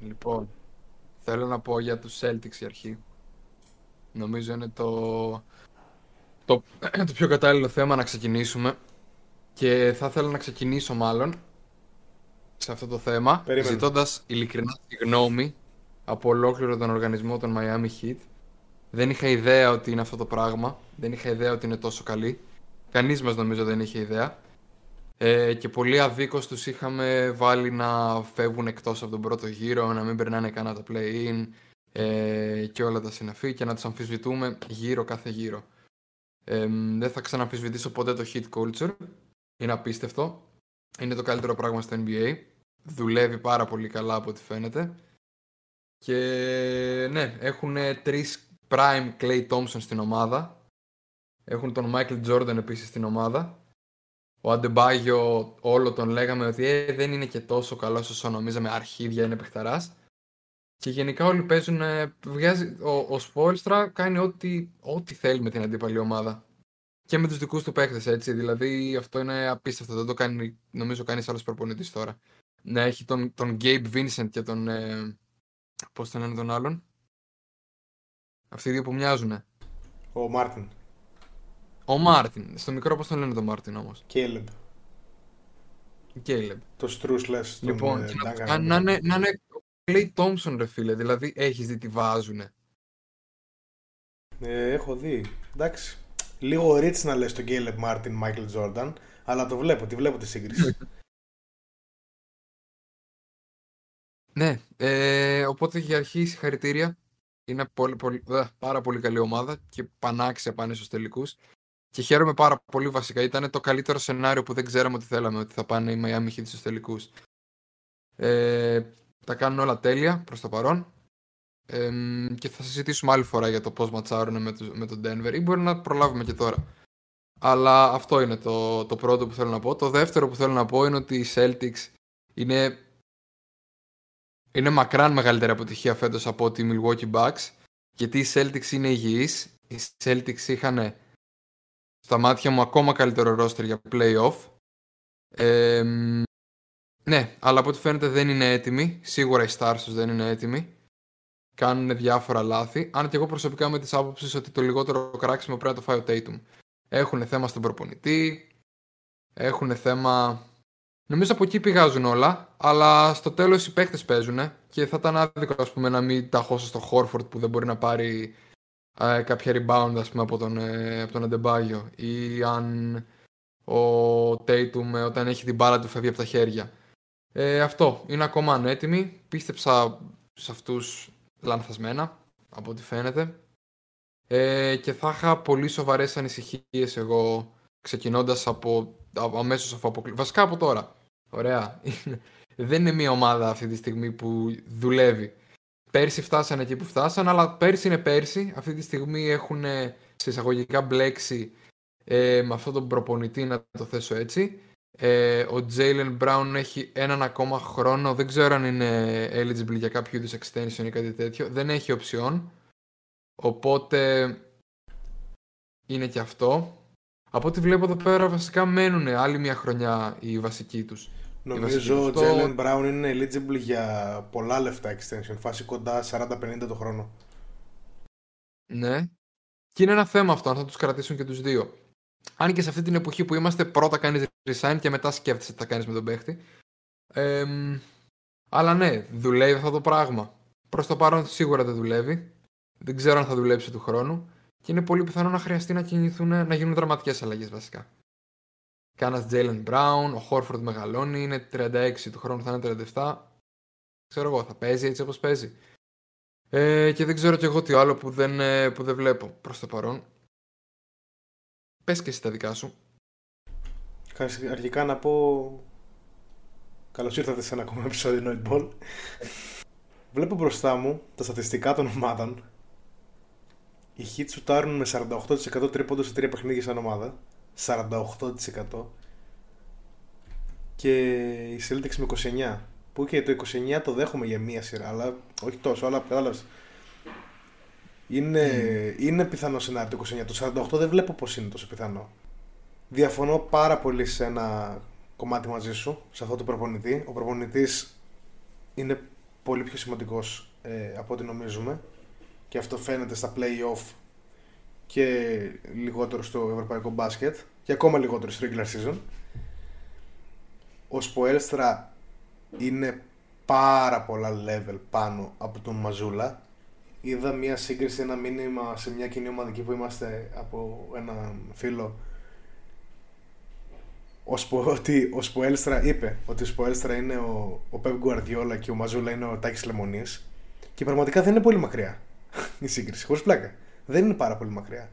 Λοιπόν, θέλω να πω για τους Celtics η αρχή. Νομίζω είναι το, το, το πιο κατάλληλο θέμα να ξεκινήσουμε. Και θα ήθελα να ξεκινήσω μάλλον σε αυτό το θέμα, Περίμενε. ζητώντας ειλικρινά συγγνώμη από ολόκληρο τον οργανισμό των Miami Heat. Δεν είχα ιδέα ότι είναι αυτό το πράγμα. Δεν είχα ιδέα ότι είναι τόσο καλή. Κανείς μας νομίζω δεν είχε ιδέα. Ε, και πολλοί αδίκως τους είχαμε βάλει να φεύγουν εκτός από τον πρώτο γύρο, να μην περνάνε καν από τα play-in ε, και όλα τα συναφή και να τους αμφισβητούμε γύρω κάθε γύρο. Ε, δεν θα ξαναμφισβητήσω ποτέ το hit culture. Είναι απίστευτο. Είναι το καλύτερο πράγμα στο NBA. Δουλεύει πάρα πολύ καλά από ό,τι φαίνεται. Και ναι, έχουν τρεις prime Clay Thompson στην ομάδα. Έχουν τον Michael Jordan επίσης στην ομάδα. Ο Αντεμπάγιο όλο τον λέγαμε ότι ε, δεν είναι και τόσο καλός όσο νομίζαμε αρχίδια είναι παιχταράς. Και γενικά όλοι παίζουν, ε, βγάζει, ο, ο Σπόλστρα κάνει ό,τι, ό,τι θέλει με την αντίπαλη ομάδα. Και με τους δικούς του παίχτες έτσι, δηλαδή αυτό είναι απίστευτο, δεν το κάνει, νομίζω κανείς άλλος προπονητής τώρα. Να έχει τον, τον Gabe Vincent και τον, ε, πώς τον λένε τον άλλον. Αυτοί οι δύο που μοιάζουνε. Ο Μάρτιν. Ο Μάρτιν, στο μικρό πώς τον λένε τον Μάρτιν όμως. Κέλεμπ. Caleb. Το Στρούσλες. τον, Λοιπόν, ε, και να, Duncan να, να, είναι, να είναι ο Clay Thompson ρε φίλε, δηλαδή έχεις δει τι βάζουνε. Ε, έχω δει. Εντάξει. Λίγο ρίτς να λες τον Κέλεμπ Μάρτιν, Μάικλ Τζόρνταν, αλλά το βλέπω, τη βλέπω τη σύγκριση. Ναι, ε, οπότε για αρχή συγχαρητήρια. Είναι πολύ, πολύ, ε, πάρα πολύ καλή ομάδα και πανάξια πάνε στους τελικούς. Και χαίρομαι πάρα πολύ βασικά. Ήταν το καλύτερο σενάριο που δεν ξέραμε ότι θέλαμε ότι θα πάνε οι Miami Heat στους τελικούς. Ε, τα κάνουν όλα τέλεια προς το παρόν. Ε, και θα συζητήσουμε άλλη φορά για το πώς ματσάρουν με, το, με τον Denver ή μπορεί να προλάβουμε και τώρα. Αλλά αυτό είναι το, το πρώτο που θέλω να πω. Το δεύτερο που θέλω να πω είναι ότι οι Celtics είναι είναι μακράν μεγαλύτερη αποτυχία φέτος από τη Milwaukee Bucks γιατί οι Celtics είναι υγιείς. Οι Celtics είχαν στα μάτια μου ακόμα καλύτερο roster για playoff. Ε, ναι, αλλά από ό,τι φαίνεται δεν είναι έτοιμοι. Σίγουρα οι stars τους δεν είναι έτοιμοι. Κάνουν διάφορα λάθη. Αν και εγώ προσωπικά με τις άποψεις ότι το λιγότερο κράξιμο πρέπει να το φάει ο Tatum. Έχουν θέμα στον προπονητή. Έχουν θέμα Νομίζω από εκεί πηγάζουν όλα, αλλά στο τέλος οι παίχτε παίζουν και θα ήταν άδικο ας πούμε, να μην τα χώσω στο Χόρφορντ που δεν μπορεί να πάρει ε, κάποια rebound ας πούμε, από τον, ε, από τον Αντεμπάγιο ή αν ο Tatum ε, όταν έχει την μπάλα του φεύγει από τα χέρια. Ε, αυτό, είναι ακόμα ανέτοιμοι, πίστεψα σε αυτούς λανθασμένα από ό,τι φαίνεται. Ε, και θα είχα πολύ σοβαρές ανησυχίες εγώ ξεκινώντας από αμέσως αφού αποκλει... Βασικά από τώρα. Ωραία. Δεν είναι μια ομάδα αυτή τη στιγμή που δουλεύει. Πέρσι φτάσανε εκεί που φτάσαν, αλλά πέρσι είναι πέρσι. Αυτή τη στιγμή έχουν σε εισαγωγικά μπλέξει ε, με αυτόν τον προπονητή, να το θέσω έτσι. Ε, ο Jalen Brown έχει έναν ακόμα χρόνο. Δεν ξέρω αν είναι eligible για κάποιο είδους extension ή κάτι τέτοιο. Δεν έχει οψιόν. Οπότε είναι και αυτό. Από ό,τι βλέπω εδώ πέρα βασικά μένουν άλλη μια χρονιά οι βασικοί τους. Νομίζω ο βασική- Jalen Brown είναι eligible για πολλά λεφτά extension, φάση κοντά 40-50 το χρόνο. Ναι. Και είναι ένα θέμα αυτό, αν θα τους κρατήσουν και τους δύο. Αν και σε αυτή την εποχή που είμαστε, πρώτα κάνεις resign και μετά σκέφτεσαι τι θα κάνεις με τον παίχτη. Εμ, αλλά ναι, δουλεύει αυτό το πράγμα. Προς το παρόν σίγουρα δεν δουλεύει. Δεν ξέρω αν θα δουλέψει του χρόνου. Και είναι πολύ πιθανό να χρειαστεί να κινηθούν, να γίνουν δραματικές αλλαγές βασικά. Κάνας Jalen Brown, ο Horford μεγαλώνει, είναι 36 του χρόνου, θα είναι 37. Ξέρω εγώ, θα παίζει έτσι όπως παίζει. Ε, και δεν ξέρω κι εγώ τι άλλο που δεν, ε, που δεν βλέπω προς το παρόν. Πες και εσύ τα δικά σου. Κα- Αρχικά να πω. Καλώς ήρθατε σε ένα ακόμα επεισόδιο Noid Ball. Βλέπω μπροστά μου τα στατιστικά των ομάδων. Οι Heat σουτάρουν με 48% τρίποντος σε τρία παιχνίδια σαν ομάδα. 48%. Και οι Celtics με 29%. Που και το 29 το δέχομαι για μία σειρά, αλλά όχι τόσο, αλλά κατάλαβες. Είναι, είναι πιθανό σενάριο το 29. Το 48 δεν βλέπω πώς είναι τόσο πιθανό. Διαφωνώ πάρα πολύ σε ένα κομμάτι μαζί σου, σε αυτό το προπονητή. Ο προπονητής είναι πολύ πιο σημαντικός ε, από ό,τι νομίζουμε και αυτό φαίνεται στα play-off και λιγότερο στο ευρωπαϊκό μπάσκετ και ακόμα λιγότερο στο regular season. Ο Σποέλστρα είναι πάρα πολλά level πάνω από τον Μαζούλα. Είδα μια σύγκριση, ένα μήνυμα σε μια κοινή ομαδική που είμαστε από έναν φίλο ο, Σπο, ότι ο Σποέλστρα είπε ότι ο Σποέλστρα είναι ο, ο Πεπ Γκουαρδιόλα και ο Μαζούλα είναι ο Τάκης Λεμονής και πραγματικά δεν είναι πολύ μακριά η σύγκριση, χωρίς πλάκα. Δεν είναι πάρα πολύ μακριά.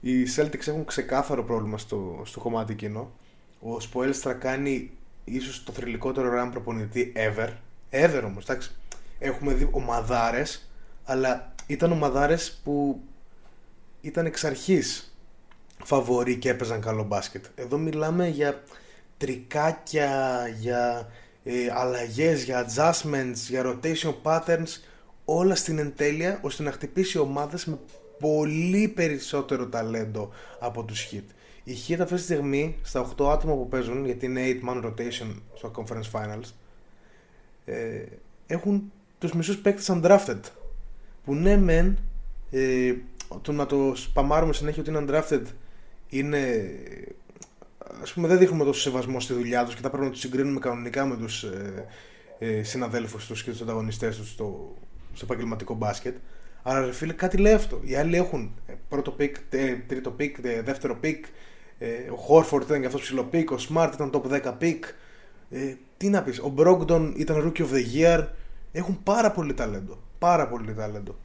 Οι Celtics έχουν ξεκάθαρο πρόβλημα στο, στο κομμάτι εκείνο. Ο Σποέλστρα κάνει ίσως το θρηλυκότερο ραν προπονητή ever. Ever όμως, εντάξει. Έχουμε δει ομαδάρες, αλλά ήταν ομαδάρες που ήταν εξ αρχής φαβοροί και έπαιζαν καλό μπάσκετ. Εδώ μιλάμε για τρικάκια, για ε, αλλαγές, για adjustments, για rotation patterns, όλα στην εντέλεια ώστε να χτυπήσει ομάδες με πολύ περισσότερο ταλέντο από τους Heat. Οι Heat αυτή τη στιγμή στα 8 άτομα που παίζουν, γιατί είναι 8 man rotation στο Conference Finals, ε, έχουν τους μισούς παίκτες undrafted. Που ναι μεν, ε, το να το σπαμάρουμε συνέχεια ότι είναι undrafted είναι ας πούμε δεν δείχνουμε τόσο σεβασμό στη δουλειά τους και θα πρέπει να τους συγκρίνουμε κανονικά με τους ε, ε, συναδέλφους τους και τους ανταγωνιστές τους στο, στο επαγγελματικό μπάσκετ. Αλλά ρε φίλε κάτι λέει αυτό. Οι άλλοι έχουν ε, πρώτο pick, τρίτο pick, δεύτερο pick ο Χόρφορντ ήταν και αυτός ψηλό pick ο Smart ήταν top 10 pick ε, τι να πεις, ο Brogdon ήταν Rookie of the Year. Έχουν πάρα πολύ ταλέντο πάρα πολύ ταλέντο.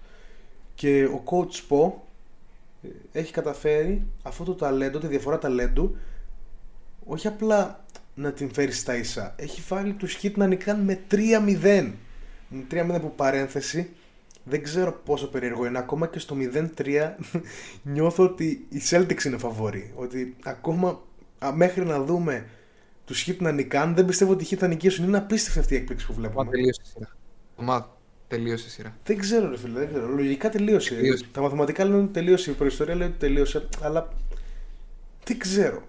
Και ο coach Po έχει καταφέρει αυτό το ταλέντο, τη διαφορά ταλέντου, όχι απλά να την φέρει στα ίσα. Έχει βάλει τους Heat να νικάν με 3-0. Με 3-0 που παρένθεση. Δεν ξέρω πόσο περίεργο είναι. Ακόμα και στο 0-3 νιώθω ότι η Celtics είναι φαβόρη. Ότι ακόμα μέχρι να δούμε τους Heat να νικάν, δεν πιστεύω ότι οι Heat θα νικήσουν. Είναι απίστευτη αυτή η έκπληξη που βλέπουμε. Τελείωσε τελείωσε η σειρά. Δεν ξέρω, ρε φίλε, δεν ξέρω. Λογικά τελείωσε. τελείωσε. Τα μαθηματικά λένε ότι τελείωσε. Η προϊστορία λέει ότι τελείωσε. Αλλά δεν ξέρω.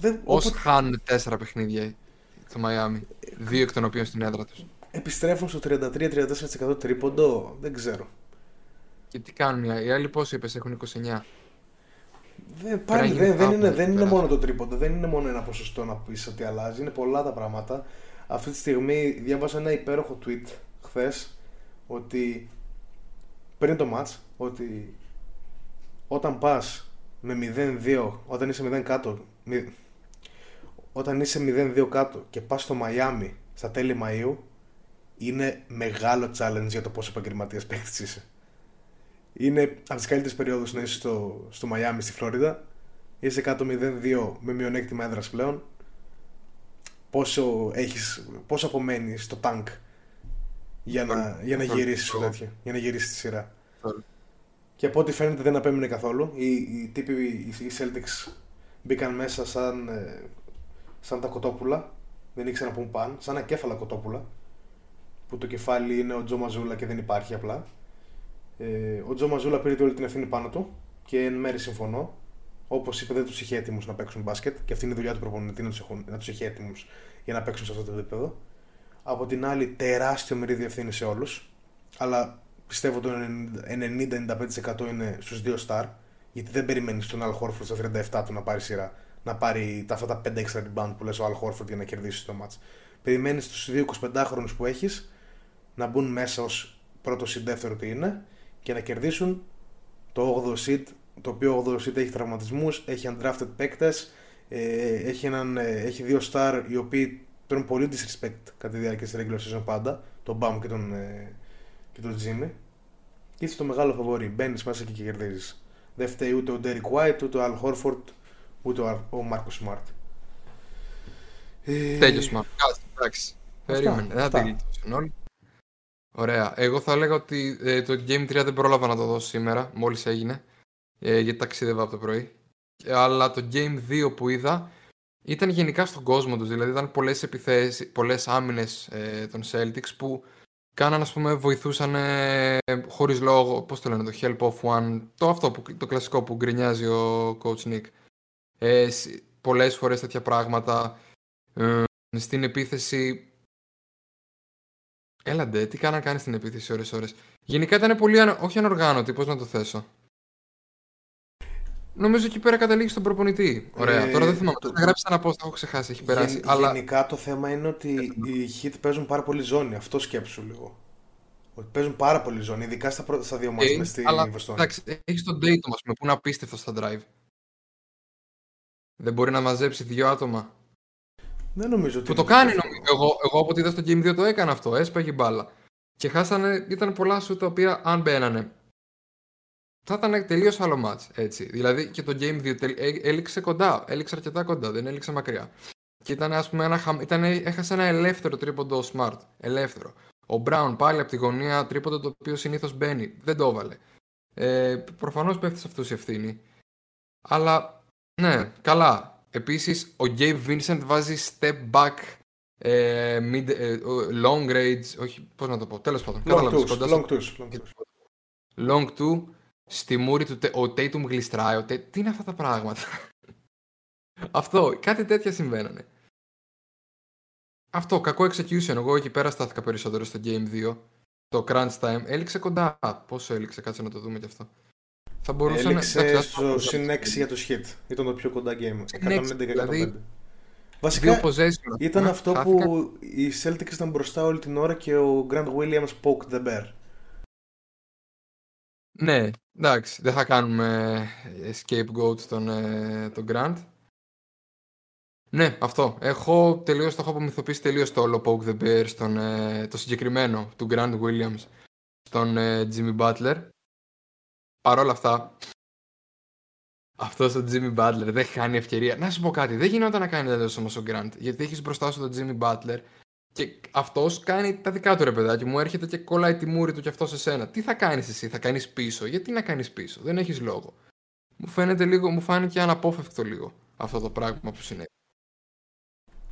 Δεν... Όσοι χάνουν τέσσερα παιχνίδια το Μαϊάμι, δύο εκ των οποίων στην έδρα τους; Επιστρέφουν στο 33-34% τρίποντο, δεν ξέρω. Και τι κάνουν οι άλλοι, πόσο είπες, έχουν 29. Δεν, πάλι δεν, δεν, είναι, δεν είναι μόνο το τρίποντο, δεν είναι μόνο ένα ποσοστό να πεις ότι αλλάζει, είναι πολλά τα πράγματα. Αυτή τη στιγμή διάβασα ένα υπέροχο tweet χθες ότι πριν το match ότι όταν πας με 0-2 όταν είσαι 0 κάτω όταν είσαι 0-2 κάτω και πας στο Μαϊάμι στα τέλη Μαΐου είναι μεγάλο challenge για το πόσο επαγγελματίας παίκτης είσαι. Είναι από τις καλύτερες περιόδους να είσαι στο, στο Μαϊάμι στη Φλόριδα είσαι κάτω 0-2 με μειονέκτημα έδρας πλέον πόσο, έχεις, πόσο απομένεις στο tank για να, για να γυρίσεις τέτοιο, για να γυρίσεις τη σειρά. Και από ό,τι φαίνεται δεν απέμεινε καθόλου. Οι, οι τύποι, οι, Celtics μπήκαν μέσα σαν, ε, σαν τα κοτόπουλα. Δεν ήξεραν πού πάνε. Σαν ακέφαλα κοτόπουλα. Που το κεφάλι είναι ο Τζο Μαζούλα και δεν υπάρχει απλά. Ε, ο Τζο Μαζούλα πήρε όλη την ευθύνη πάνω του και εν μέρει συμφωνώ. Όπως είπε, δεν τους είχε έτοιμους να παίξουν μπάσκετ και αυτή είναι η δουλειά του προπονητή να τους έχει έτοιμους για να παίξουν σε αυτό το επίπεδο. Από την άλλη, τεράστιο μερίδιο ευθύνη σε όλους. Αλλά πιστεύω το 90-95% είναι στους δύο star. Γιατί δεν περιμένεις τον Al Horford στα 37 του να πάρει σειρά. Να πάρει τα, αυτά τα 5 extra rebound που λες ο Al Horford για να κερδίσει το match. Περιμένεις τους δύο 25χρονου που έχεις να μπουν μέσα ως πρώτο seed, δεύτερο τι είναι και να κερδίσουν το 8ο seed. Το οποίο 8ο seed έχει τραυματισμούς, έχει undrafted παίκτες, ε, έχει, ε, έχει δύο star οι οποίοι παίρνουν πολύ disrespect κατά τη διάρκεια της regular season πάντα. Τον Μπαμ και τον, ε, και τον Jimmy. Και είσαι το μεγάλο φαβορή. Μπαίνεις μέσα και κερδίζεις. Δεν φταίει ούτε ο Derek White, ούτε ο Al Horford, ούτε ο Marcus Smart. Ε... Τέλειος Smart. Εντάξει. Περίμενε. Δεν θα όλοι. Ωραία. Εγώ θα έλεγα ότι ε, το Game 3 δεν πρόλαβα να το δώσω σήμερα, μόλις έγινε, ε, γιατί ταξίδευα από το πρωί. Αλλά το Game 2 που είδα ήταν γενικά στον κόσμο τους, δηλαδή ήταν πολλές επιθέσεις, πολλές άμυνες ε, των Celtics που κάναν, ας πούμε, βοηθούσαν ε, χωρίς λόγο, πώς το λένε, το help of one, το αυτό, που, το κλασικό που γκρινιάζει ο coach Nick. Ε, πολλές φορές τέτοια πράγματα. Ε, στην επίθεση... Έλαντε, τι κάναν κάνεις στην επίθεση ώρες ώρες. Γενικά ήταν πολύ, όχι ανοργάνωτη, πώς να το θέσω. Νομίζω εκεί πέρα καταλήγεις στον προπονητή. Ωραία. Ε, Τώρα δεν θυμάμαι. Το... Θα γράψεις ένα post, έχω ξεχάσει. Έχει περάσει. Γεν, αλλά... Γενικά το θέμα είναι ότι οι Heat παίζουν πάρα πολύ ζώνη. Αυτό σκέψου λίγο. Ότι παίζουν πάρα πολύ ζώνη, ειδικά στα, πρώτα, στα δύο μάτια ε, μες στη Βοστόνη. Εντάξει, έχεις τον Dayton, ας πούμε, που είναι απίστευτο στα drive. Δεν μπορεί να μαζέψει δύο άτομα. Δεν νομίζω ότι. Που το κάνει, νομίζω. Εγώ, εγώ από ό,τι είδα στο Game 2 το έκανα αυτό. Έσπαγε μπάλα. Και χάσανε, ήταν πολλά σου τα οποία αν μπαίνανε θα ήταν τελείως άλλο μάτς, έτσι. Δηλαδή και το Game 2 ε, έληξε κοντά, έληξε αρκετά κοντά, δεν έληξε μακριά. Και ήταν, ας πούμε, ένα, ήταν, έχασε ένα ελεύθερο τρίποντο Smart, ελεύθερο. Ο Brown πάλι από τη γωνία τρίποντο το οποίο συνήθως μπαίνει, δεν το έβαλε. Ε, προφανώς πέφτει σε αυτούς η ευθύνη. Αλλά, ναι, καλά. Επίσης, ο Gabe Vincent βάζει step back ε, mid, ε, long range, όχι, πώς να το πω, τέλος πάντων. Long twos, long twos. Long two στη μούρη του ο Tatum γλιστράει. Ο Τι είναι αυτά τα πράγματα; Αυτό, κάτι τέτοια συμβαίνανε. Αυτό, κακό execution. Εγώ εκεί πέρα στάθηκα περισσότερο στο Game 2. Το crunch time έληξε κοντά. Πόσο έληξε, κάτσε να το δούμε κι αυτό. Θα μπορούσε έληξε να... στο συν 6 για το hit. Ήταν το πιο κοντά game. 111-105. Δηλαδή, Βασικά ήταν αυτό που οι Celtics ήταν μπροστά όλη την ώρα και ο Grant Williams poked the bear. Ναι, εντάξει, δεν θα κάνουμε scapegoat τον, ε, τον Grant. Ναι, αυτό. Έχω τελείως, το έχω απομυθοποιήσει τελείως το όλο Poke the Bear στον, ε, το συγκεκριμένο του Grant Williams στον ε, Jimmy Butler. Παρ' όλα αυτά, αυτό ο Jimmy Butler δεν χάνει ευκαιρία. Να σου πω κάτι, δεν γινόταν να κάνει τέλο όμω ο Grant. Γιατί έχεις μπροστά σου τον Jimmy Butler και αυτός κάνει τα δικά του ρε παιδάκι μου, έρχεται και κολλάει τη μούρη του και αυτό σε σένα. Τι θα κάνεις εσύ, θα κάνεις πίσω, γιατί να κάνεις πίσω, δεν έχεις λόγο. Μου φαίνεται λίγο, μου φάνηκε αναπόφευκτο λίγο αυτό το πράγμα που συνέβη.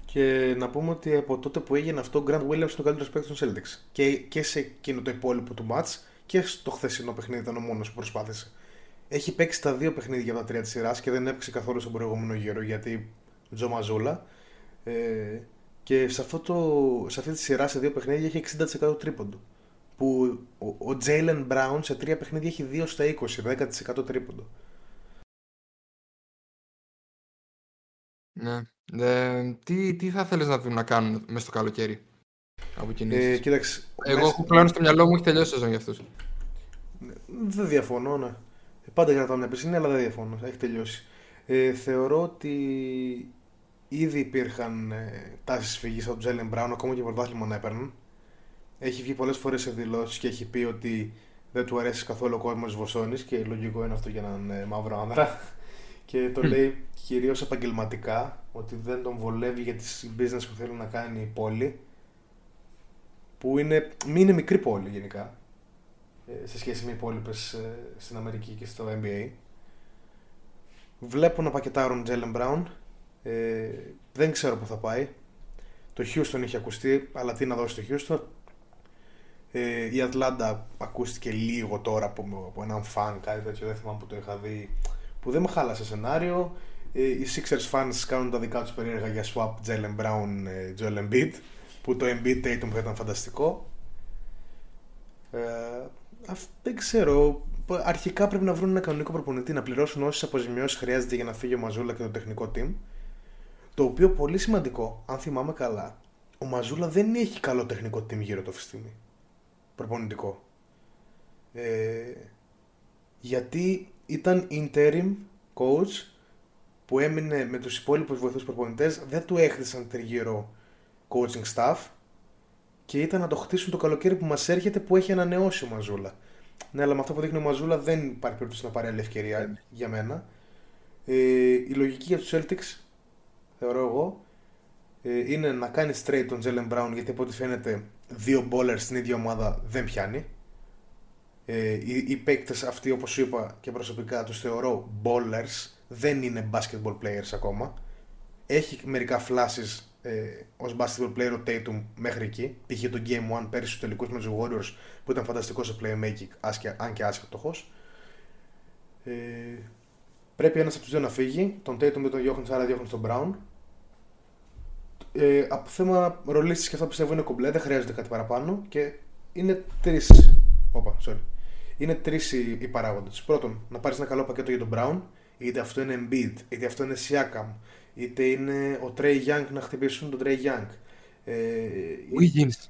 Και να πούμε ότι από τότε που έγινε αυτό, ο Grant Williams είναι ο καλύτερος παίκτης των Celtics. Και, και σε εκείνο το υπόλοιπο του match και στο χθεσινό παιχνίδι ήταν ο μόνος που προσπάθησε. Έχει παίξει τα δύο παιχνίδια από τα τρία της σειράς και δεν έπαιξε καθόλου στον προηγούμενο γύρο γιατί Τζο Μαζούλα. Ε, και σε, αυτό το, σε αυτή τη σειρά σε δύο παιχνίδια έχει 60% τρίποντο. Που ο Τζέιλεν Μπράουν σε τρία παιχνίδια έχει 2 στα 20, 10% τρίποντο. Ναι. Ε, τι, τι θα θέλεις να δουν να κάνουν μέσα στο καλοκαίρι από Ε, κοίταξε, Εγώ μέσα... έχω πλάνο στο μυαλό μου, έχει τελειώσει η σεζόν για αυτούς. Δεν διαφωνώ, ναι. Πάντα κρατάω μια πισίνη, αλλά δεν διαφωνώ. Έχει τελειώσει. Ε, θεωρώ ότι ήδη υπήρχαν ε, τάσεις φυγής από τον Τζέλεν Μπράουν, ακόμα και πρωτάθλημα να έπαιρναν. Έχει βγει πολλές φορές σε δηλώσεις και έχει πει ότι δεν του αρέσει καθόλου ο κόσμος της Βοσόνης και λογικό είναι αυτό για έναν ε, μαύρο άνδρα. Και το λέει κυρίως επαγγελματικά ότι δεν τον βολεύει για τις business που θέλει να κάνει η πόλη. Που είναι, μην είναι μικρή πόλη γενικά ε, σε σχέση με υπόλοιπες ε, στην Αμερική και στο NBA. Βλέπω να πακετάρουν Τζέλεν Μπράουν ε, δεν ξέρω πού θα πάει. Το Houston είχε ακουστεί, αλλά τι να δώσει το Houston. Ε, η Ατλάντα ακούστηκε λίγο τώρα από, από έναν φαν, κάτι τέτοιο, δεν θυμάμαι που το είχα δει, που δεν με χάλασε σενάριο. Ε, οι Sixers fans κάνουν τα δικά τους περίεργα για swap Jaylen Brown, ε, Joel Embiid, που το Embiid Tatum θα ήταν φανταστικό. Ε, δεν ξέρω, αρχικά πρέπει να βρουν ένα κανονικό προπονητή, να πληρώσουν όσες αποζημιώσεις χρειάζεται για να φύγει ο Μαζούλα και το τεχνικό team. Το οποίο πολύ σημαντικό, αν θυμάμαι καλά, ο Μαζούλα δεν έχει καλό τεχνικό team γύρω του αυτή τη στιγμή. Προπονητικό. Ε, γιατί ήταν interim coach που έμεινε με τους υπόλοιπους βοηθούς προπονητές, δεν του έχτισαν τριγύρω coaching staff και ήταν να το χτίσουν το καλοκαίρι που μας έρχεται που έχει ανανεώσει ο Μαζούλα. Ναι, αλλά με αυτό που δείχνει ο Μαζούλα δεν υπάρχει περίπτωση να πάρει άλλη ευκαιρία για μένα. Ε, η λογική για τους Celtics θεωρώ εγώ, ε, είναι να κάνει straight τον Jalen Brown γιατί από ό,τι φαίνεται δύο bowlers στην ίδια ομάδα δεν πιάνει. Ε, οι, οι παίκτες αυτοί όπως σου είπα και προσωπικά τους θεωρώ bowlers, δεν είναι basketball players ακόμα. Έχει μερικά flashes ε, ως basketball player ο Tatum μέχρι εκεί. Π.χ. το Game 1 πέρυσι στους τελικούς με τους Warriors που ήταν φανταστικό σε playmaking, αν και άσχετοχος. Ε, πρέπει ένας από τους δύο να φύγει. Τον Tatum δεν τον διώχνεις, άρα διώχνεις τον Brown. Ε, από θέμα ρολίστης και αυτό πιστεύω είναι κομπλέ, δεν χρειάζεται κάτι παραπάνω και είναι τρεις, όπα, sorry. Είναι τρεις οι, οι παράγοντες. Πρώτον, να πάρεις ένα καλό πακέτο για τον Brown, είτε αυτό είναι Embiid, είτε αυτό είναι Siakam, είτε είναι ο Trey Young να χτυπήσουν τον Trey Young. Ε, Wiggins.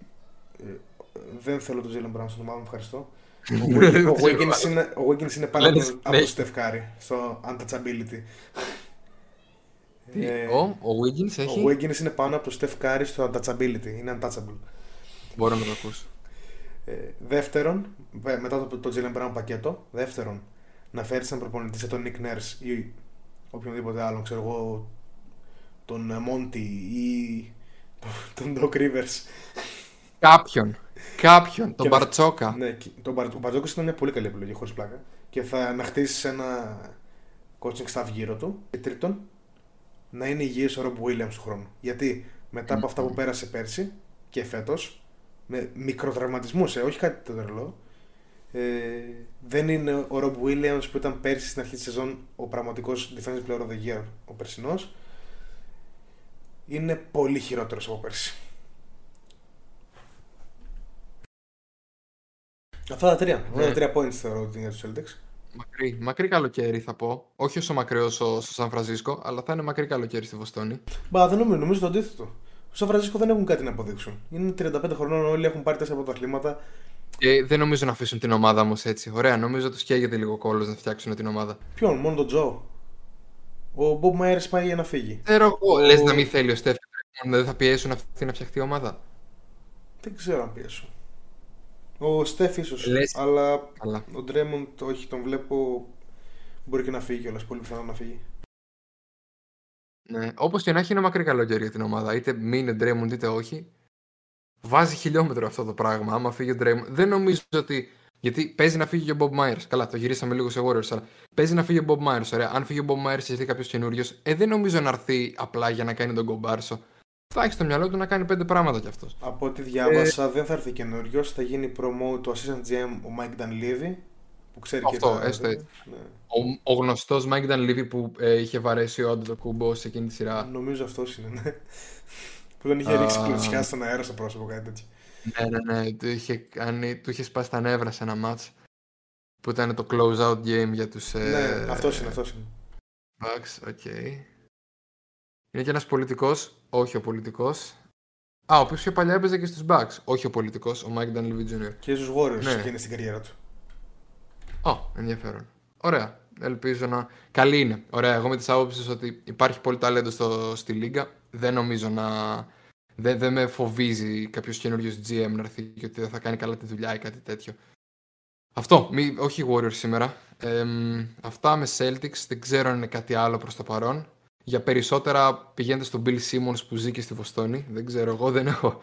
Ε, δεν θέλω τον Jalen Brown στην ομάδα μου, ευχαριστώ. ο, Wiggins είναι, ο Wiggins είναι πάνω από, από το Steph Curry στο untouchability. Τι, ε, ο, ο Wiggins έχει... Ο Wiggins είναι πάνω από το Steph Curry στο untouchability, είναι untouchable. Μπορώ να το ακούσω. Ε, δεύτερον, μετά το, το Jalen Brown πακέτο, δεύτερον, να φέρεις έναν προπονητή σε τον Nick Nurse ή οποιονδήποτε άλλον, ξέρω εγώ, τον Monty ή τον Doc Rivers. Κάποιον. Κάποιον. Τον Μπαρτσόκα. Ναι, τον Μπαρτσόκας ήταν μια πολύ καλή επιλογή χωρίς πλάκα. Και θα να χτίσει ένα coaching staff γύρω του. Και τρίτον, να είναι υγιής ο Rob Williams του χρόνου. Γιατί μετά από αυτά που πέρασε πέρσι και φέτος, με μικροτραυματισμού, ε, όχι κάτι το τρελό, ε, δεν είναι ο Rob Williams που ήταν πέρσι στην αρχή της σεζόν ο πραγματικός defensive player of the year, ο περσινός. Είναι πολύ χειρότερος από πέρσι. Αυτά τα τρία. Αυτά τα ναι. τρία points θεωρώ ότι είναι για τους Celtics. Μακρύ, μακρύ καλοκαίρι θα πω. Όχι όσο μακρύ όσο στο Σαν Φρανσίσκο, αλλά θα είναι μακρύ καλοκαίρι στη Βοστόνη. Μπα, δεν νομίζω, νομίζω το αντίθετο. Στο Σαν Φρανσίσκο δεν έχουν κάτι να αποδείξουν. Είναι 35 χρονών, όλοι έχουν πάρει τέσσερα πρωταθλήματα. Και δεν νομίζω να αφήσουν την ομάδα όμως έτσι. Ωραία, νομίζω τους καίγεται λίγο κόλλος να φτιάξουν την ομάδα. Ποιον, μόνο τον Τζο; Ο Μπομπ Μάιερ πάει για να φύγει. Ξέρω εγώ. Ο... Λες να μην θέλει ο Στέφ. Δεν θα πιέσουν αυτή να φτιαχτεί η ομάδα; Δεν ξέρω αν πιέσουν. Ο Στεφ ίσως. Αλλά Καλά. ο Ντρέμοντ όχι, τον βλέπω. Μπορεί και να φύγει όλα. Πολύ πιθανό να φύγει. Ναι, όπως και να έχει είναι μακρύ καλοκαίρι για την ομάδα. Είτε μείνει Ντρέμοντ είτε όχι. Βάζει χιλιόμετρο αυτό το πράγμα. Άμα φύγει ο Ντρέμοντ. Δεν νομίζω ότι. Γιατί παίζει να φύγει και ο Bob Myers. Καλά, το γυρίσαμε λίγο σε Warriors. Αλλά παίζει να φύγει ο Bob Myers. Ωραία. Αν φύγει ο Bob Myers και έρθει κάποιος καινούριος, ε, δεν νομίζω να έρθει απλά για να κάνει τον κομπάρσο θα έχει στο μυαλό του να κάνει πέντε πράγματα κι αυτός. Από ό,τι διάβασα, ε... δεν θα έρθει καινούριος. Θα γίνει promote του assistant GM ο Mike Dunleavy. Που ξέρει αυτό, και τα... έστω έτσι. Ναι. Ο, ο γνωστός Mike Dunleavy που ε, είχε βαρέσει ο Άντο το κούμπο σε εκείνη τη σειρά. Νομίζω αυτός είναι, ναι. που δεν είχε ρίξει κλωτσιά στον αέρα στο πρόσωπο, κάτι τέτοιο. Ναι, ναι, ναι. Του είχε, κάνει, του είχε σπάσει τα νεύρα σε ένα ματς που ήταν το close out game για τους. Ε... Ναι, αυτός είναι, αυτός είναι. Bucks, OK. Okay. Είναι και ένας πολιτικός, όχι ο πολιτικός. Α, ο οποίος πιο παλιά έπαιζε και στους Bucks. Όχι ο πολιτικός, ο Mike Dunleavy Jr. Και στους Warriors ναι. και είναι στην καριέρα του. Ω, ενδιαφέρον. Ωραία. Ελπίζω να. Καλή είναι. Ωραία. Εγώ είμαι της άποψης ότι υπάρχει πολύ ταλέντο στο... στη Λίγκα. Δεν νομίζω να. Δεν, δεν με φοβίζει κάποιος καινούριος GM να έρθει και ότι δεν θα κάνει καλά τη δουλειά ή κάτι τέτοιο. Αυτό. Μη... Όχι Warriors σήμερα. Ε, αυτά με Celtics. Δεν ξέρω αν είναι κάτι άλλο προς το παρόν. Για περισσότερα πηγαίνετε στον Bill Simmons που ζει και στη Βοστόνη. Δεν ξέρω, εγώ δεν έχω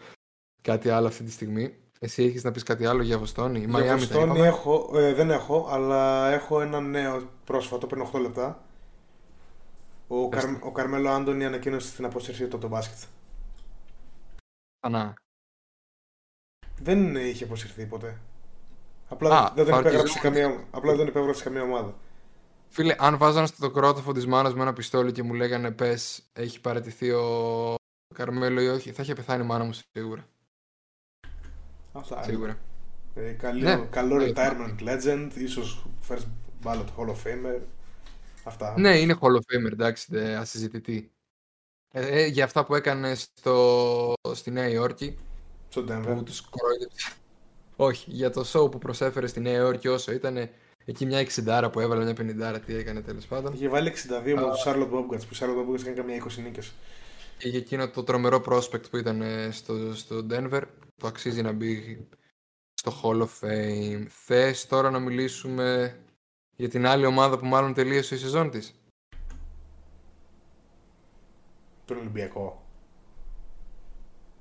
κάτι άλλο αυτή τη στιγμή. Εσύ έχεις να πεις κάτι άλλο για Βοστόνη, Για Miami Βοστόνη έχω, ε, δεν έχω, αλλά έχω ένα νέο πρόσφατο πριν 8 λεπτά. Ο, Καρ, ο Καρμέλο Άντωνη ανακοίνωσε την απόσυρσή του από το μπάσκετ. Ανά. Δεν είχε αποσυρθεί ποτέ. Απλά, δεν, δεν υπέγραψε καμία, απλά δεν υπέγραψε καμία ομάδα. Φίλε, αν βάζανε στο κρότοφο τη μάνα με ένα πιστόλι και μου λέγανε πες, έχει παρατηθεί ο Καρμέλο ή όχι, θα είχε πεθάνει η μάνα μου σίγουρα. Αυτά. Σίγουρα. Ε, καλό, ναι. καλό ε, retirement legend, ίσως first ballot Hall of Famer. Αυτά. Ναι, είναι Hall of Famer, εντάξει, ασυζητητή. Ε, ε, για αυτά που έκανες στο, στη Νέα Υόρκη. Στο Denver. Που τους Όχι, για το show που προσέφερε στη Νέα Υόρκη όσο ήταν Εκεί μια 60 που έβαλε, μια 50 τι έκανε τέλος πάντων. Είχε βάλει 62 με τους Charlotte Bobcats που Charlotte Bobcats έκανε καμιά 20 νίκες. Είχε εκείνο το τρομερό prospect που ήταν ε, στο, στο Denver που αξίζει να μπει στο Hall of Fame. Θες τώρα να μιλήσουμε για την άλλη ομάδα που μάλλον τελείωσε η σεζόν της; Τον Ολυμπιακό.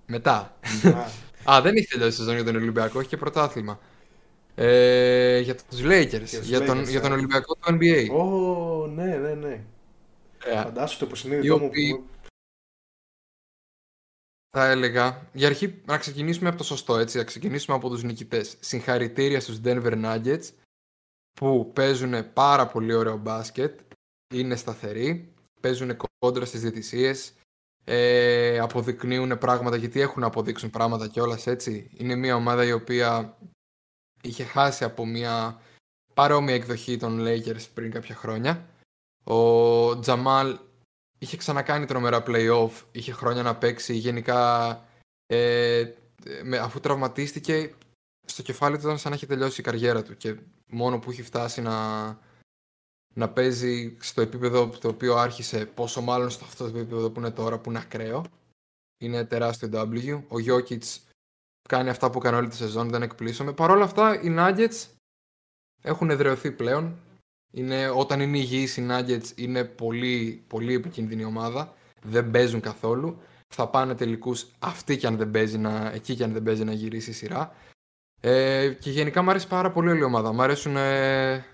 Μετά. Α, δεν είχε τελειώσει η σεζόν για τον Ολυμπιακό, έχει και πρωτάθλημα. Ε, για τους Lakers, για, για, τον, για τον ε. Ολυμπιακό του NBA. Ω, ναι, ναι, ναι. Yeah. Ε, Φαντάσου το υποσυνείδητό μου που Θα έλεγα, για αρχή να ξεκινήσουμε από το σωστό, έτσι, να ξεκινήσουμε από τους νικητές. Συγχαρητήρια στους Denver Nuggets που παίζουν πάρα πολύ ωραίο μπάσκετ, είναι σταθεροί, παίζουν κόντρα στις διαιτησίες, ε, αποδεικνύουν πράγματα γιατί έχουν να αποδείξουν πράγματα κιόλα έτσι. Είναι μια ομάδα η οποία είχε χάσει από μια παρόμοια εκδοχή των Lakers πριν κάποια χρόνια. Ο Τζαμάλ είχε ξανακάνει τρομερά playoff, είχε χρόνια να παίξει, γενικά ε, με, αφού τραυματίστηκε στο κεφάλι του ήταν σαν να έχει τελειώσει η καριέρα του και μόνο που έχει φτάσει να, να παίζει στο επίπεδο το οποίο άρχισε, πόσο μάλλον στο αυτό το επίπεδο που είναι τώρα, που είναι ακραίο. Είναι τεράστιο W. Ο Jokic κάνει αυτά που έκανε όλη τη σεζόν, δεν εκπλήσωμε. Παρ' όλα αυτά, οι Nuggets έχουν εδρεωθεί πλέον. Είναι, όταν είναι υγιείς οι Nuggets είναι πολύ, πολύ επικίνδυνη ομάδα. Δεν παίζουν καθόλου. Θα πάνε τελικούς αυτή και αν δεν παίζει να, εκεί και αν δεν παίζει να γυρίσει η σειρά. Ε, και γενικά μου αρέσει πάρα πολύ όλη η ομάδα. Μ' αρέσουν ε,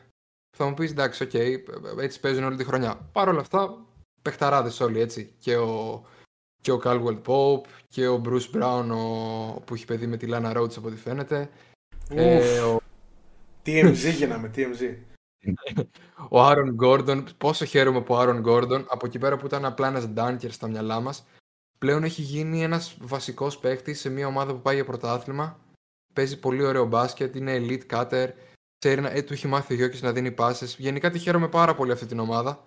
θα μου πεις εντάξει, OK, okay, έτσι παίζουν όλη τη χρονιά. Παρ' όλα αυτά, παιχταράδες όλοι έτσι. Και ο, και ο Caldwell Pope και ο Bruce Brown ο, που έχει παιδί με τη Lana Rhoades από ό,τι φαίνεται. Ε, ο... TMZ γίναμε, TMZ. ο Aaron Gordon, πόσο χαίρομαι που ο Aaron Gordon, από εκεί πέρα που ήταν απλά ένας dunker στα μυαλά μας, πλέον έχει γίνει ένας βασικός παίχτη σε μια ομάδα που πάει για πρωτάθλημα. Παίζει πολύ ωραίο μπάσκετ, είναι elite cutter, ξέρει να, ε, του έχει μάθει ο Γιώκης να δίνει πάσες. Γενικά τη χαίρομαι πάρα πολύ αυτή την ομάδα.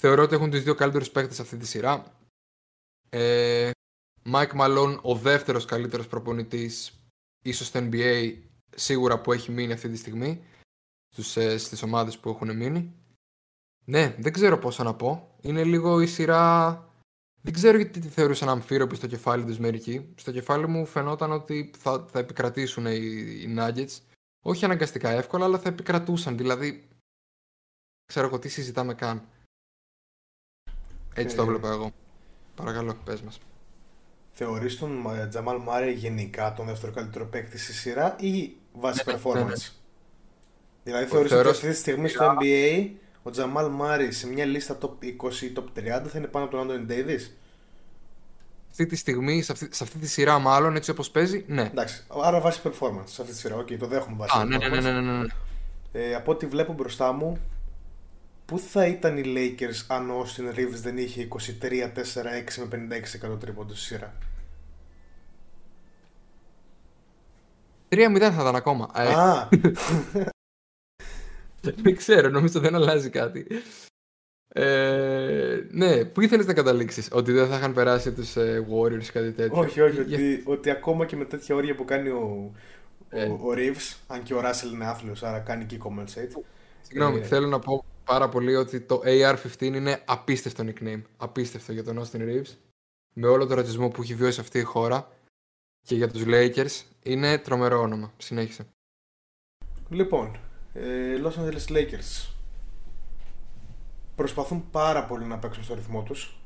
Θεωρώ ότι έχουν τους δύο καλύτερους παίκτες σε αυτή τη σειρά. Ε, Mike Malone, ο δεύτερος καλύτερος προπονητής, ίσως στο NBA, σίγουρα που έχει μείνει αυτή τη στιγμή στους, ε, στις ομάδες που έχουν μείνει. Ναι, δεν ξέρω πόσα να πω. Είναι λίγο η σειρά... Δεν ξέρω γιατί τη θεωρούσαν αμφίροπη στο κεφάλι τους μερικοί. Στο κεφάλι μου φαινόταν ότι θα, θα επικρατήσουν οι, οι Nuggets όχι αναγκαστικά εύκολα, αλλά θα επικρατούσαν. Δηλαδή, ξέρω εγώ τι συζητάμε καν. Έτσι το ε. έβλεπα εγώ. Παρακαλώ, πες μας. Θεωρείς τον Τζαμάλ Μάρεϊ γενικά τον δεύτερο καλύτερο παίκτη στη σειρά ή βάσει ναι, ναι, performance; Ναι, ναι. Δηλαδή θεωρείς ότι αυτή τη στιγμή στο NBA ο Τζαμάλ Μάρεϊ σε μια λίστα top 20 ή top 30 θα είναι πάνω από τον Άντωνι Ντέιβις; Αυτή τη στιγμή, σε αυτή, σε αυτή τη σειρά μάλλον, έτσι όπως παίζει, ναι. Εντάξει, άρα βάσει performance σε αυτή τη σειρά, OK, okay, το δέχομαι βάσει Α, ναι, ναι, ναι, ναι, ναι, ναι. Ε, από ό,τι βλέπω μπροστά μου, πού θα ήταν οι Lakers αν ο Austin Reeves δεν είχε 23-4-6 με 56% τρίποντο στη σειρά; 3-0 θα ήταν ακόμα. Ε. Α! δεν ξέρω, νομίζω δεν αλλάζει κάτι. Ε, ναι, πού ήθελες να καταλήξεις, Ότι δεν θα είχαν περάσει του ε, Warriors κάτι τέτοιο; Όχι, όχι. Ότι, ότι ακόμα και με τέτοια όρια που κάνει ο, ε. ο, ο Reeves, αν και ο Russell είναι άθλιος, άρα κάνει και compensate. Συγγνώμη, ε, θέλω να πω πάρα πολύ ότι το AR-15 είναι απίστευτο nickname. Απίστευτο για τον Austin Reeves. Με όλο το ρατσισμό που έχει βιώσει αυτή η χώρα και για τους Lakers είναι τρομερό όνομα. Συνέχισε. Λοιπόν, ε, Los Angeles Lakers προσπαθούν πάρα πολύ να παίξουν στο ρυθμό τους.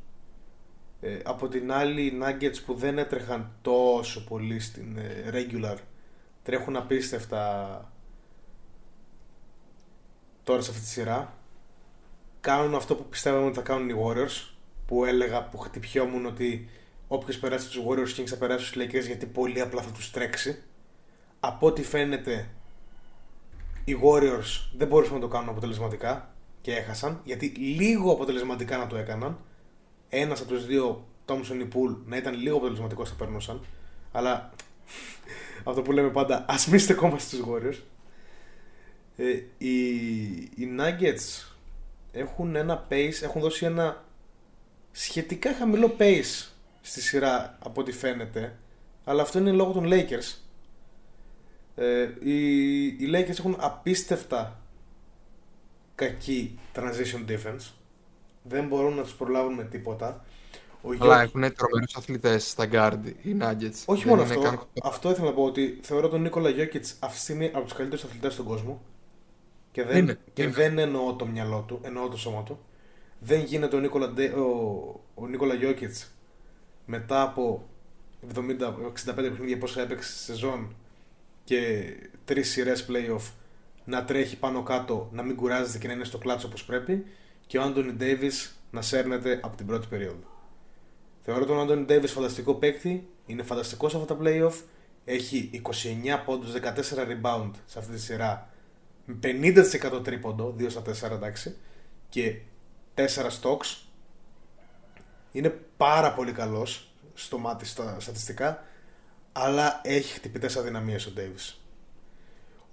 Ε, από την άλλη οι Nuggets που δεν έτρεχαν τόσο πολύ στην ε, regular τρέχουν απίστευτα τώρα σε αυτή τη σειρά. Κάνουν αυτό που πιστεύαμε ότι θα κάνουν οι Warriors που έλεγα που χτυπιόμουν ότι όποιος περάσει τους Warriors Kings θα περάσει στους Lakers γιατί πολύ απλά θα τους τρέξει. Από ό,τι φαίνεται οι Warriors δεν μπορούσαν να το κάνουν αποτελεσματικά και έχασαν, γιατί λίγο αποτελεσματικά να το έκαναν. Ένας από τους δύο, Τόμσον ή Πουλ, να ήταν λίγο αποτελεσματικός θα περνούσαν. Αλλά αυτό που λέμε πάντα, ας μην στεκόμαστε στους Warriors. Ε, οι, οι Nuggets έχουν ένα pace, έχουν δώσει ένα σχετικά χαμηλό pace στη σειρά από ό,τι φαίνεται. Αλλά αυτό είναι λόγω των Lakers. Ε, οι, οι Lakers έχουν απίστευτα κακή transition defense. Δεν μπορούν να τους προλάβουν με τίποτα. Ο Αλλά έχουν τρομερούς αθλητές στα guard οι Nuggets. Όχι μόνο αυτό. Καν... Αυτό ήθελα να πω ότι θεωρώ τον Νίκολα Γιώκητς αυτή τη στιγμή από τους καλύτερους αθλητές στον κόσμο. Και δεν, είναι, και είναι. δεν εννοώ το μυαλό του, εννοώ το σώμα του. Δεν γίνεται ο Νίκολα, ο, ο Νίκολα μετά από 70-65 παιχνίδια πόσα έπαιξε στη σεζόν και τρεις σειρές playoff να τρέχει πάνω κάτω, να μην κουράζεται και να είναι στο κλάτσο όπως πρέπει και ο Άντωνι Ντέιβις να σέρνεται από την πρώτη περίοδο. Θεωρώ τον Άντωνι Ντέιβι φανταστικό παίκτη. Είναι φανταστικός σε αυτά τα playoff. Έχει 29 πόντους, 14 rebound σε αυτή τη σειρά. Με 50% τρίποντο, 2 στα 4 εντάξει. Και 4 stocks. Είναι πάρα πολύ καλός στο μάτι στα στατιστικά. Αλλά έχει χτυπητές αδυναμίες ο Ντέιβι.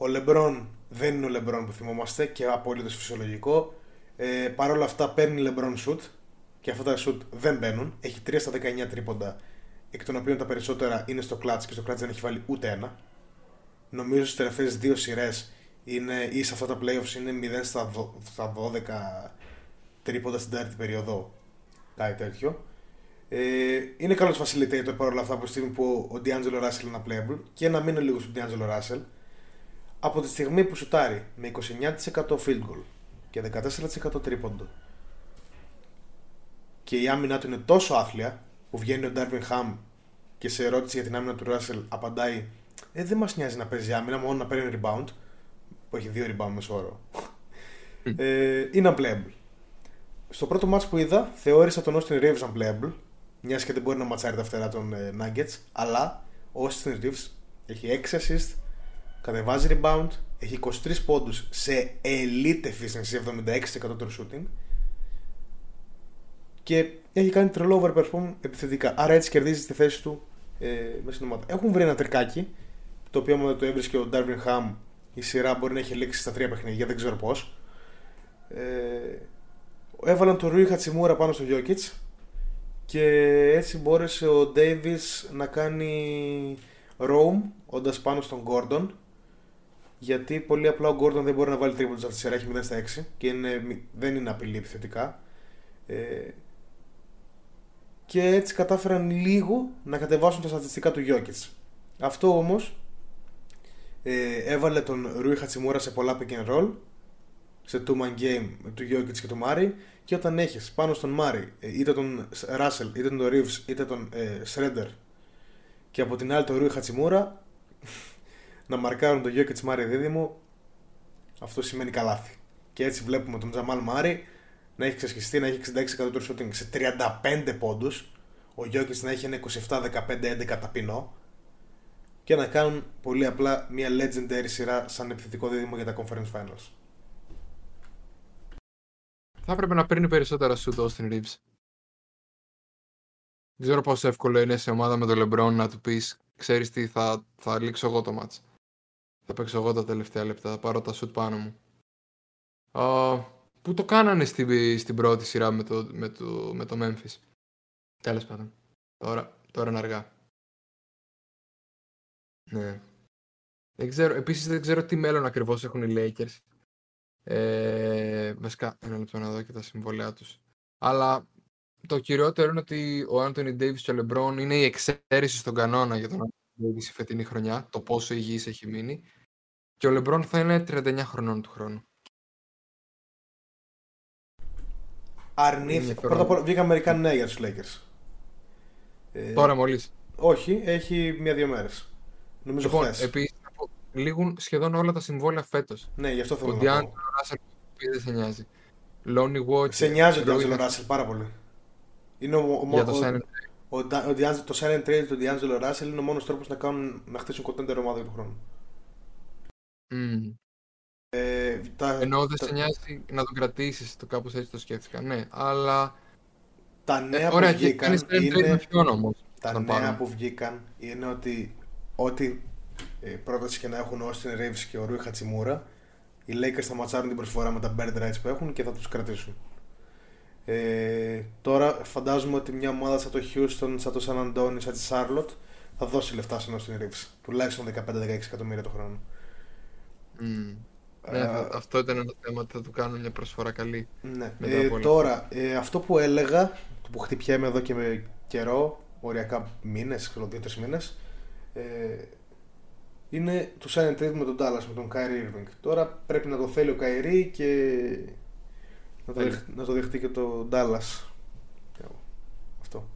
Ο Λεμπρόν δεν είναι ο Λεμπρόν που θυμόμαστε και απολύτω φυσιολογικό. Ε, Παρ' όλα αυτά παίρνει Λεμπρόν σουτ και αυτά τα σουτ δεν μπαίνουν. Έχει 3 στα 19 τρίποντα, εκ των οποίων τα περισσότερα είναι στο κλατς και στο κλατς δεν έχει βάλει ούτε ένα. Νομίζω στις τελευταίες δύο σειρές ή σε αυτά τα playoffs είναι 0 στα 12 τρίποντα στην τέταρτη περίοδο. Κάτι τέτοιο. Ε, είναι καλός facilitator παρόλα αυτά από τη στιγμή που ο D'Angelo Russell είναι playable και να μείνω λίγο στον D'Angelo Russell. Από τη στιγμή που σουτάρει με 29% field goal και 14% τρίποντο και η άμυνα του είναι τόσο άθλια που βγαίνει ο Ντάρβιν Χαμ και σε ερώτηση για την άμυνα του Ράσελ απαντάει Ε, δεν μας νοιάζει να παίζει άμυνα, μόνο να παίρνει rebound. Που έχει δύο rebound μέσω όρο. ε, είναι unplayable. Στο πρώτο match που είδα, θεώρησα τον Austin Reeves unplayable. Μιας και δεν μπορεί να ματσάρει τα φτερά των ε, Nuggets. Αλλά ο Austin Reeves έχει 6 assist, κατεβάζει rebound, έχει 23 πόντους σε elite efficiency, 76% του shooting και έχει κάνει τρελό overperform επιθετικά. Άρα έτσι κερδίζει τη θέση του ε, μέσα στην ομάδα. Έχουν βρει ένα τρικάκι, το οποίο άμα το έβρισκε ο Darwin Ham, η σειρά μπορεί να έχει λήξει στα τρία παιχνίδια, δεν ξέρω πώς. Ε, έβαλαν τον Ρούι Χατσιμούρα πάνω στο Jokic και έτσι μπόρεσε ο Davis να κάνει roam όντας πάνω στον Gordon γιατί πολύ απλά ο Gordon δεν μπορεί να βάλει τρίποντο σε αυτή τη σειρά, έχει 0 στα 6 και είναι, δεν είναι απειλή επιθετικά. Ε, και έτσι κατάφεραν λίγο να κατεβάσουν τα στατιστικά του Jokic. Αυτό όμως ε, έβαλε τον Ρούι Χατσιμούρα σε πολλά pick and roll σε two man game του Jokic και του Μάρι και όταν έχεις πάνω στον Μάρι ε, είτε τον Russell είτε τον Reeves είτε τον ε, Shredder και από την άλλη τον Ρούι Χατσιμούρα να μαρκάρουν τον Jokic Μάρι δίδυμο αυτό σημαίνει καλάθι και έτσι βλέπουμε τον Τζαμάλ Μάρι να έχει ξεσχιστεί, να έχει 66% του shooting σε 35 πόντους. Ο Γιώκη να έχει ένα 27-15-11 ταπεινό. Και να κάνουν πολύ απλά μια legendary σειρά σαν επιθετικό δίδυμο για τα Conference Finals. Θα έπρεπε να παίρνει περισσότερα σου το Austin Reeves. Δεν ξέρω πόσο εύκολο είναι σε ομάδα με τον LeBron να του πεις: Ξέρεις τι, θα, θα λήξω εγώ το match. Θα παίξω εγώ τα τελευταία λεπτά. Θα πάρω τα shoot πάνω μου. Uh, που το κάνανε στην, στην πρώτη σειρά με το, με το, με το Memphis. Τέλος πάντων. Τώρα, τώρα είναι αργά. Ναι. Δεν ξέρω, επίσης δεν ξέρω τι μέλλον ακριβώς έχουν οι Lakers. Ε, βασικά, ένα λεπτό να δω και τα συμβολέα τους. Αλλά το κυριότερο είναι ότι ο Anthony Davis και ο LeBron είναι η εξαίρεση στον κανόνα για τον Anthony Davis η φετινή χρονιά, το πόσο υγιής έχει μείνει. Και ο LeBron θα είναι 39 χρονών του χρόνου. Αρνήθηκε. Πρώτα απ' όλα βγήκαν μερικά νέα για τους Lakers. Ε, Τώρα μόλις. Όχι, έχει μία-δύο μέρες. Νομίζω λοιπόν, Επίσης, λήγουν σχεδόν όλα τα συμβόλαια φέτος. Ναι, γι' αυτό θέλω να πω. Ο Ντιάντζελο Ράσελ δεν σε νοιάζει. Lonnie Walker. Σε νοιάζει ο Ντιάντζελο Ράσελ πάρα πολύ. Είναι ο, ο, για το ο, ο, ο, το silent trade του D'Angelo Russell είναι ο μόνος τρόπος να, κάνουν, να χτίσουν κοντέντερ ομάδα του χρόνου. Mm. Ε, τα, Ενώ δεν τα... σε νοιάζει να το κρατήσεις, το κάπως έτσι το σκέφτηκα. Ναι, αλλά. Τα νέα ε, που ωραία, βγήκαν. Είναι... Όμως, τα νέα που βγήκαν είναι ότι ό,τι ε, πρόταση και να έχουν ο Austin Reeves και ο Ρούι Χατσιμούρα, οι Lakers θα ματσάρουν την προσφορά με τα bird rights που έχουν και θα τους κρατήσουν. Ε, τώρα φαντάζομαι ότι μια ομάδα σαν το Houston, σαν το San Antonio, σαν τη Charlotte θα δώσει λεφτά στον Austin Reeves. Τουλάχιστον 15-16 εκατομμύρια το χρόνο. Mm. Ναι, αυτό ήταν ένα θέμα ότι θα του κάνουν μια προσφορά καλή. Ναι. Ε, τώρα, ε, αυτό που έλεγα, το που χτυπιέμαι εδώ και με καιρό, οριακά μήνες, ξέρω δύο-τρεις μήνες, ε, είναι το sign trade με τον Dallas, με τον Kyrie Irving. Τώρα πρέπει να το θέλει ο Kyrie και να το, δεχτεί, να το δεχτεί και το Dallas. Αυτό.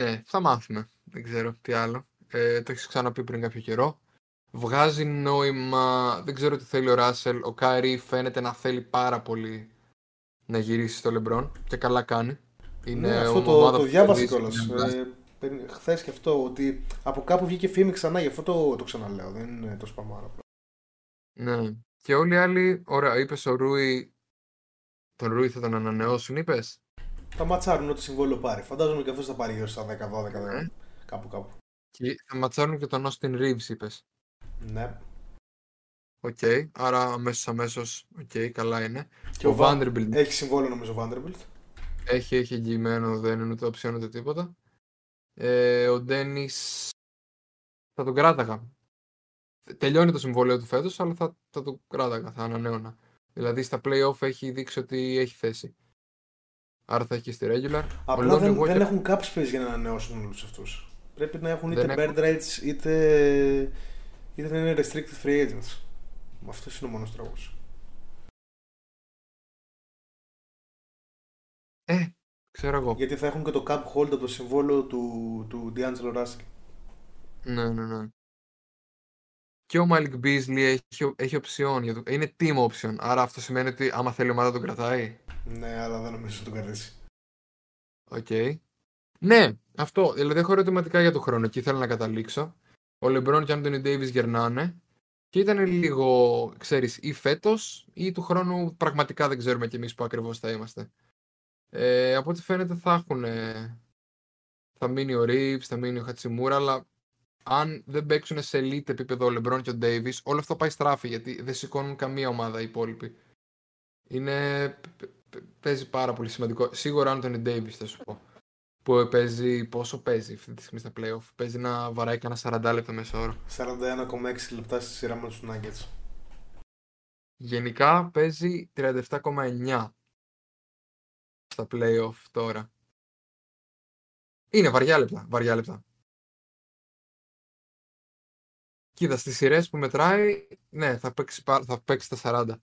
Ναι, θα μάθουμε. Δεν ξέρω τι άλλο. Ε, το έχεις ξαναπεί πριν κάποιο καιρό βγάζει νόημα. Δεν ξέρω τι θέλει ο Ράσελ. Ο Κάιρι φαίνεται να θέλει πάρα πολύ να γυρίσει στο Λεμπρόν και καλά κάνει. Είναι ναι, αυτό το, ομάδα το που διάβασα κερδίζει κιόλας. μια Ε, Χθες και αυτό, ότι από κάπου βγήκε φήμη ξανά, γι' αυτό το, το ξαναλέω. Δεν είναι τόσο παμάρα. Ναι. Και όλοι οι άλλοι, ωραία, είπες ο Ρούι. Τον Ρούι θα τον ανανεώσουν, είπες; Θα ματσάρουν ό,τι συμβόλαιο πάρει. Φαντάζομαι και αυτός θα πάρει γύρω στα 10-12, Ναι. κάπου κάπου. Και θα ματσάρουν και τον Austin Reeves, είπες. Ναι. Οκ, άρα αμέσως αμέσως. Οκ, καλά είναι. Και ο ο Βα- Vanderbilt Έχει συμβόλαιο νομίζω ο Vanderbilt. έχει, έχει εγγυημένο, δεν είναι ούτε οψιόν ούτε τίποτα. Ε, ο Ντένις θα τον κράταγα. Τελειώνει το συμβόλαιό του φέτος, αλλά θα, θα τον κράταγα, θα ανανέωνα. Δηλαδή στα playoff έχει δείξει ότι έχει θέση. Άρα θα έχει και στη regular. ο Απλά Lonnie δεν, Walker- δεν έχουν cap space για να ανανεώσουν όλους αυτούς. Πρέπει να έχουν είτε Δεν bird rights είτε, είτε να είναι restricted free agents. Αυτός είναι ο μόνος τρόπος. Ε, ξέρω εγώ. Γιατί θα έχουν και το cap hold από το συμβόλαιο του, του D'Angelo Russell. Ναι, ναι, ναι. Και ο Malik Beasley έχει, έχει οψιόν. Για το, είναι team option. Άρα αυτό σημαίνει ότι άμα θέλει η ομάδα τον κρατάει. Ναι, αλλά δεν νομίζω ότι τον κρατήσει. Οκ. Ναι, αυτό. Δηλαδή έχω ερωτηματικά για το χρόνο. Εκεί ήθελα να καταλήξω. Ο LeBron και ο Anthony Davis γερνάνε. Και ήταν λίγο, ξέρεις, ή φέτος ή του χρόνου πραγματικά δεν ξέρουμε κι εμείς που ακριβώς θα είμαστε. Ε, από ό,τι φαίνεται θα έχουν. Θα μείνει ο Reeves, θα μείνει ο Χατσιμούρα, αλλά αν δεν παίξουν σε elite επίπεδο ο LeBron και ο Davis, όλο αυτό πάει στράφη γιατί δεν σηκώνουν καμία ομάδα οι υπόλοιποι. Είναι. π- π- Παίζει πάρα πολύ σημαντικό. Σίγουρα Anthony Davis θα σου πω. Που παίζει. Πόσο παίζει αυτή τη στιγμή στα playoff. Παίζει να βαράει κανένα 40 λεπτά μέσα όρο. 41,6 λεπτά στη σειρά με τους Nuggets. Γενικά παίζει 37,9 στα playoff τώρα. Είναι βαριά λεπτά. Βαριά λεπτά. Κοίτα, στις σειρές που μετράει, ναι, θα παίξει, πα- θα παίξει τα 40.